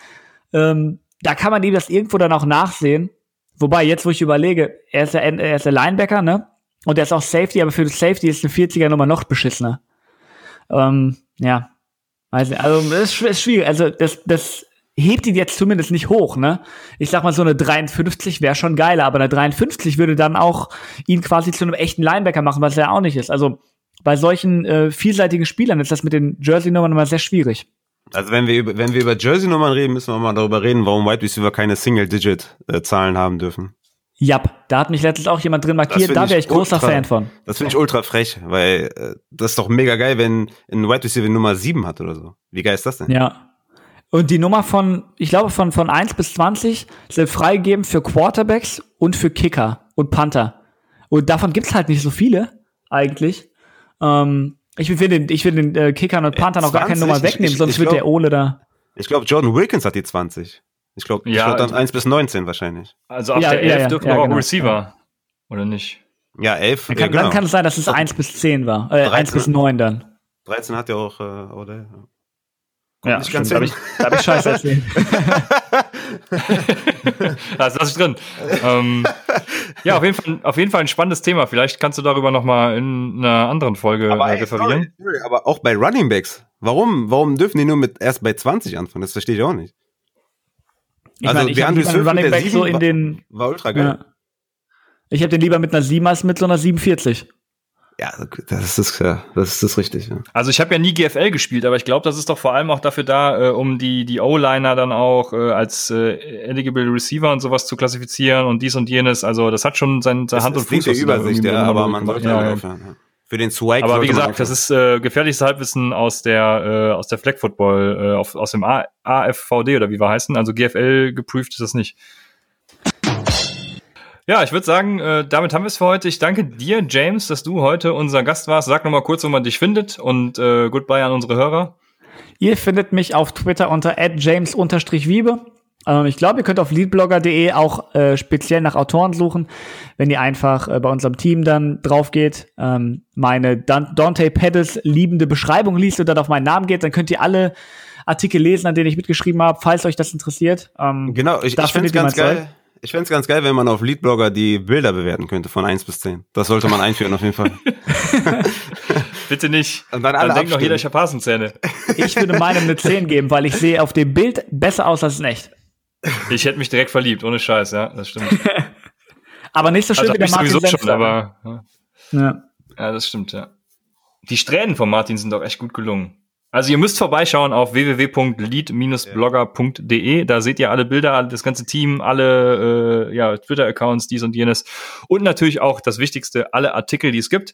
ähm, da kann man ihm das irgendwo dann auch nachsehen. Wobei, jetzt wo ich überlege, er ist der, er ist der Linebacker, ne? Und er ist auch Safety, aber für Safety ist eine 40er Nummer noch beschissener. Ähm, ja, Weiß nicht, also das ist schwierig. Also das, das hebt ihn jetzt zumindest nicht hoch, ne? Ich sag mal, so eine 53 wäre schon geiler, aber eine 53 würde dann auch ihn quasi zu einem echten Linebacker machen, was er auch nicht ist. Also bei solchen äh, vielseitigen Spielern ist das mit den Jersey-Nummern immer sehr schwierig. Also wenn wir über, wenn wir über Jersey-Nummern reden, müssen wir mal darüber reden, warum Wide Receiver keine Single-Digit-Zahlen haben dürfen. Jap, da hat mich letztens auch jemand drin markiert, da wäre ich großer ultra, Fan von. Das finde ich ultra frech, weil äh, das ist doch mega geil, wenn ein Wide Receiver Nummer 7 hat oder so. Wie geil ist das denn? Ja. Und die Nummer von, ich glaube, von, von 1 bis 20 sind freigegeben für Quarterbacks und für Kicker und Panther. Und davon gibt's halt nicht so viele, eigentlich. Ähm, ich will den, ich will den äh, Kickern und Panthern noch gar keine Nummer wegnehmen, ich, ich, sonst ich glaub, wird der Ole da. Ich glaube, Jordan Wilkins hat die 20. Ich glaube, ja, glaub dann 1 bis 19 wahrscheinlich. Also ab ja, der 11 ja, dürfen ja, auch genau. Receiver. Oder nicht? Ja, 11. Dann kann, genau. dann kann es sein, dass es 1 bis 10 war. Äh, 13, 1 bis 9 dann. 13 hat ja auch äh, Odell. Ja, nicht ganz da habe ich, hab ich Scheiße erzählt. das lasse ich drin. ähm, ja, auf jeden, Fall, auf jeden Fall ein spannendes Thema. Vielleicht kannst du darüber noch mal in einer anderen Folge aber, äh, referieren. Sorry, sorry, aber auch bei Running Backs. Warum, warum dürfen die nur mit erst bei 20 anfangen? Das verstehe ich auch nicht. Ich also meine, ich habe einen Running Back so in den war, war ultra geil. Ja. Ich habe den lieber mit einer 7 als mit so einer 47. Ja, das ist ja, das ist richtig. Ja. Also ich habe ja nie GFL gespielt, aber ich glaube, das ist doch vor allem auch dafür da, äh, um die die O-Liner dann auch äh, als äh, eligible Receiver und sowas zu klassifizieren und dies und jenes. Also das hat schon sein, seine Hand und Fuß. Das Übersicht, ja, aber man sollte ja, aufhören. Ja. Für den Swag. Aber wie gesagt, das ist äh, gefährliches Halbwissen aus der äh, aus der Flag Football, äh, auf, aus dem A AFVD oder wie wir heißen. Also GFL geprüft ist das nicht. Ja, ich würde sagen, äh, damit haben wir es für heute. Ich danke dir, James, dass du heute unser Gast warst. Sag nochmal kurz, wo man dich findet und äh, goodbye an unsere Hörer. Ihr findet mich auf Twitter unter james-wiebe. Ähm, ich glaube, ihr könnt auf leadblogger.de auch äh, speziell nach Autoren suchen, wenn ihr einfach äh, bei unserem Team dann drauf geht, ähm, meine Dante Pedals liebende Beschreibung liest und dann auf meinen Namen geht, dann könnt ihr alle Artikel lesen, an denen ich mitgeschrieben habe, falls euch das interessiert. Ähm, genau, ich, ich finde es ganz geil. Ich fände es ganz geil, wenn man auf Leadblogger die Bilder bewerten könnte von 1 bis 10. Das sollte man einführen auf jeden Fall. Bitte nicht. Und dann alle dann denkt noch jeder, ich habe Hasenzähne. Ich würde meinem eine 10 geben, weil ich sehe auf dem Bild besser aus als in echt. Ich hätte mich direkt verliebt, ohne Scheiß, ja, das stimmt. aber nicht so schön also, wie der Martin sowieso schon, aber ja. ja. ja, das stimmt, ja. Die Strähnen von Martin sind doch echt gut gelungen. Also ihr müsst vorbeischauen auf www.lead-blogger.de. Da seht ihr alle Bilder, das ganze Team, alle äh, ja, Twitter-Accounts, dies und jenes. Und natürlich auch das Wichtigste, alle Artikel, die es gibt.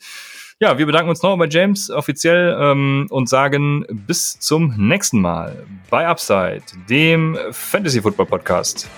Ja, wir bedanken uns nochmal bei James offiziell ähm, und sagen bis zum nächsten Mal bei Upside, dem Fantasy Football Podcast.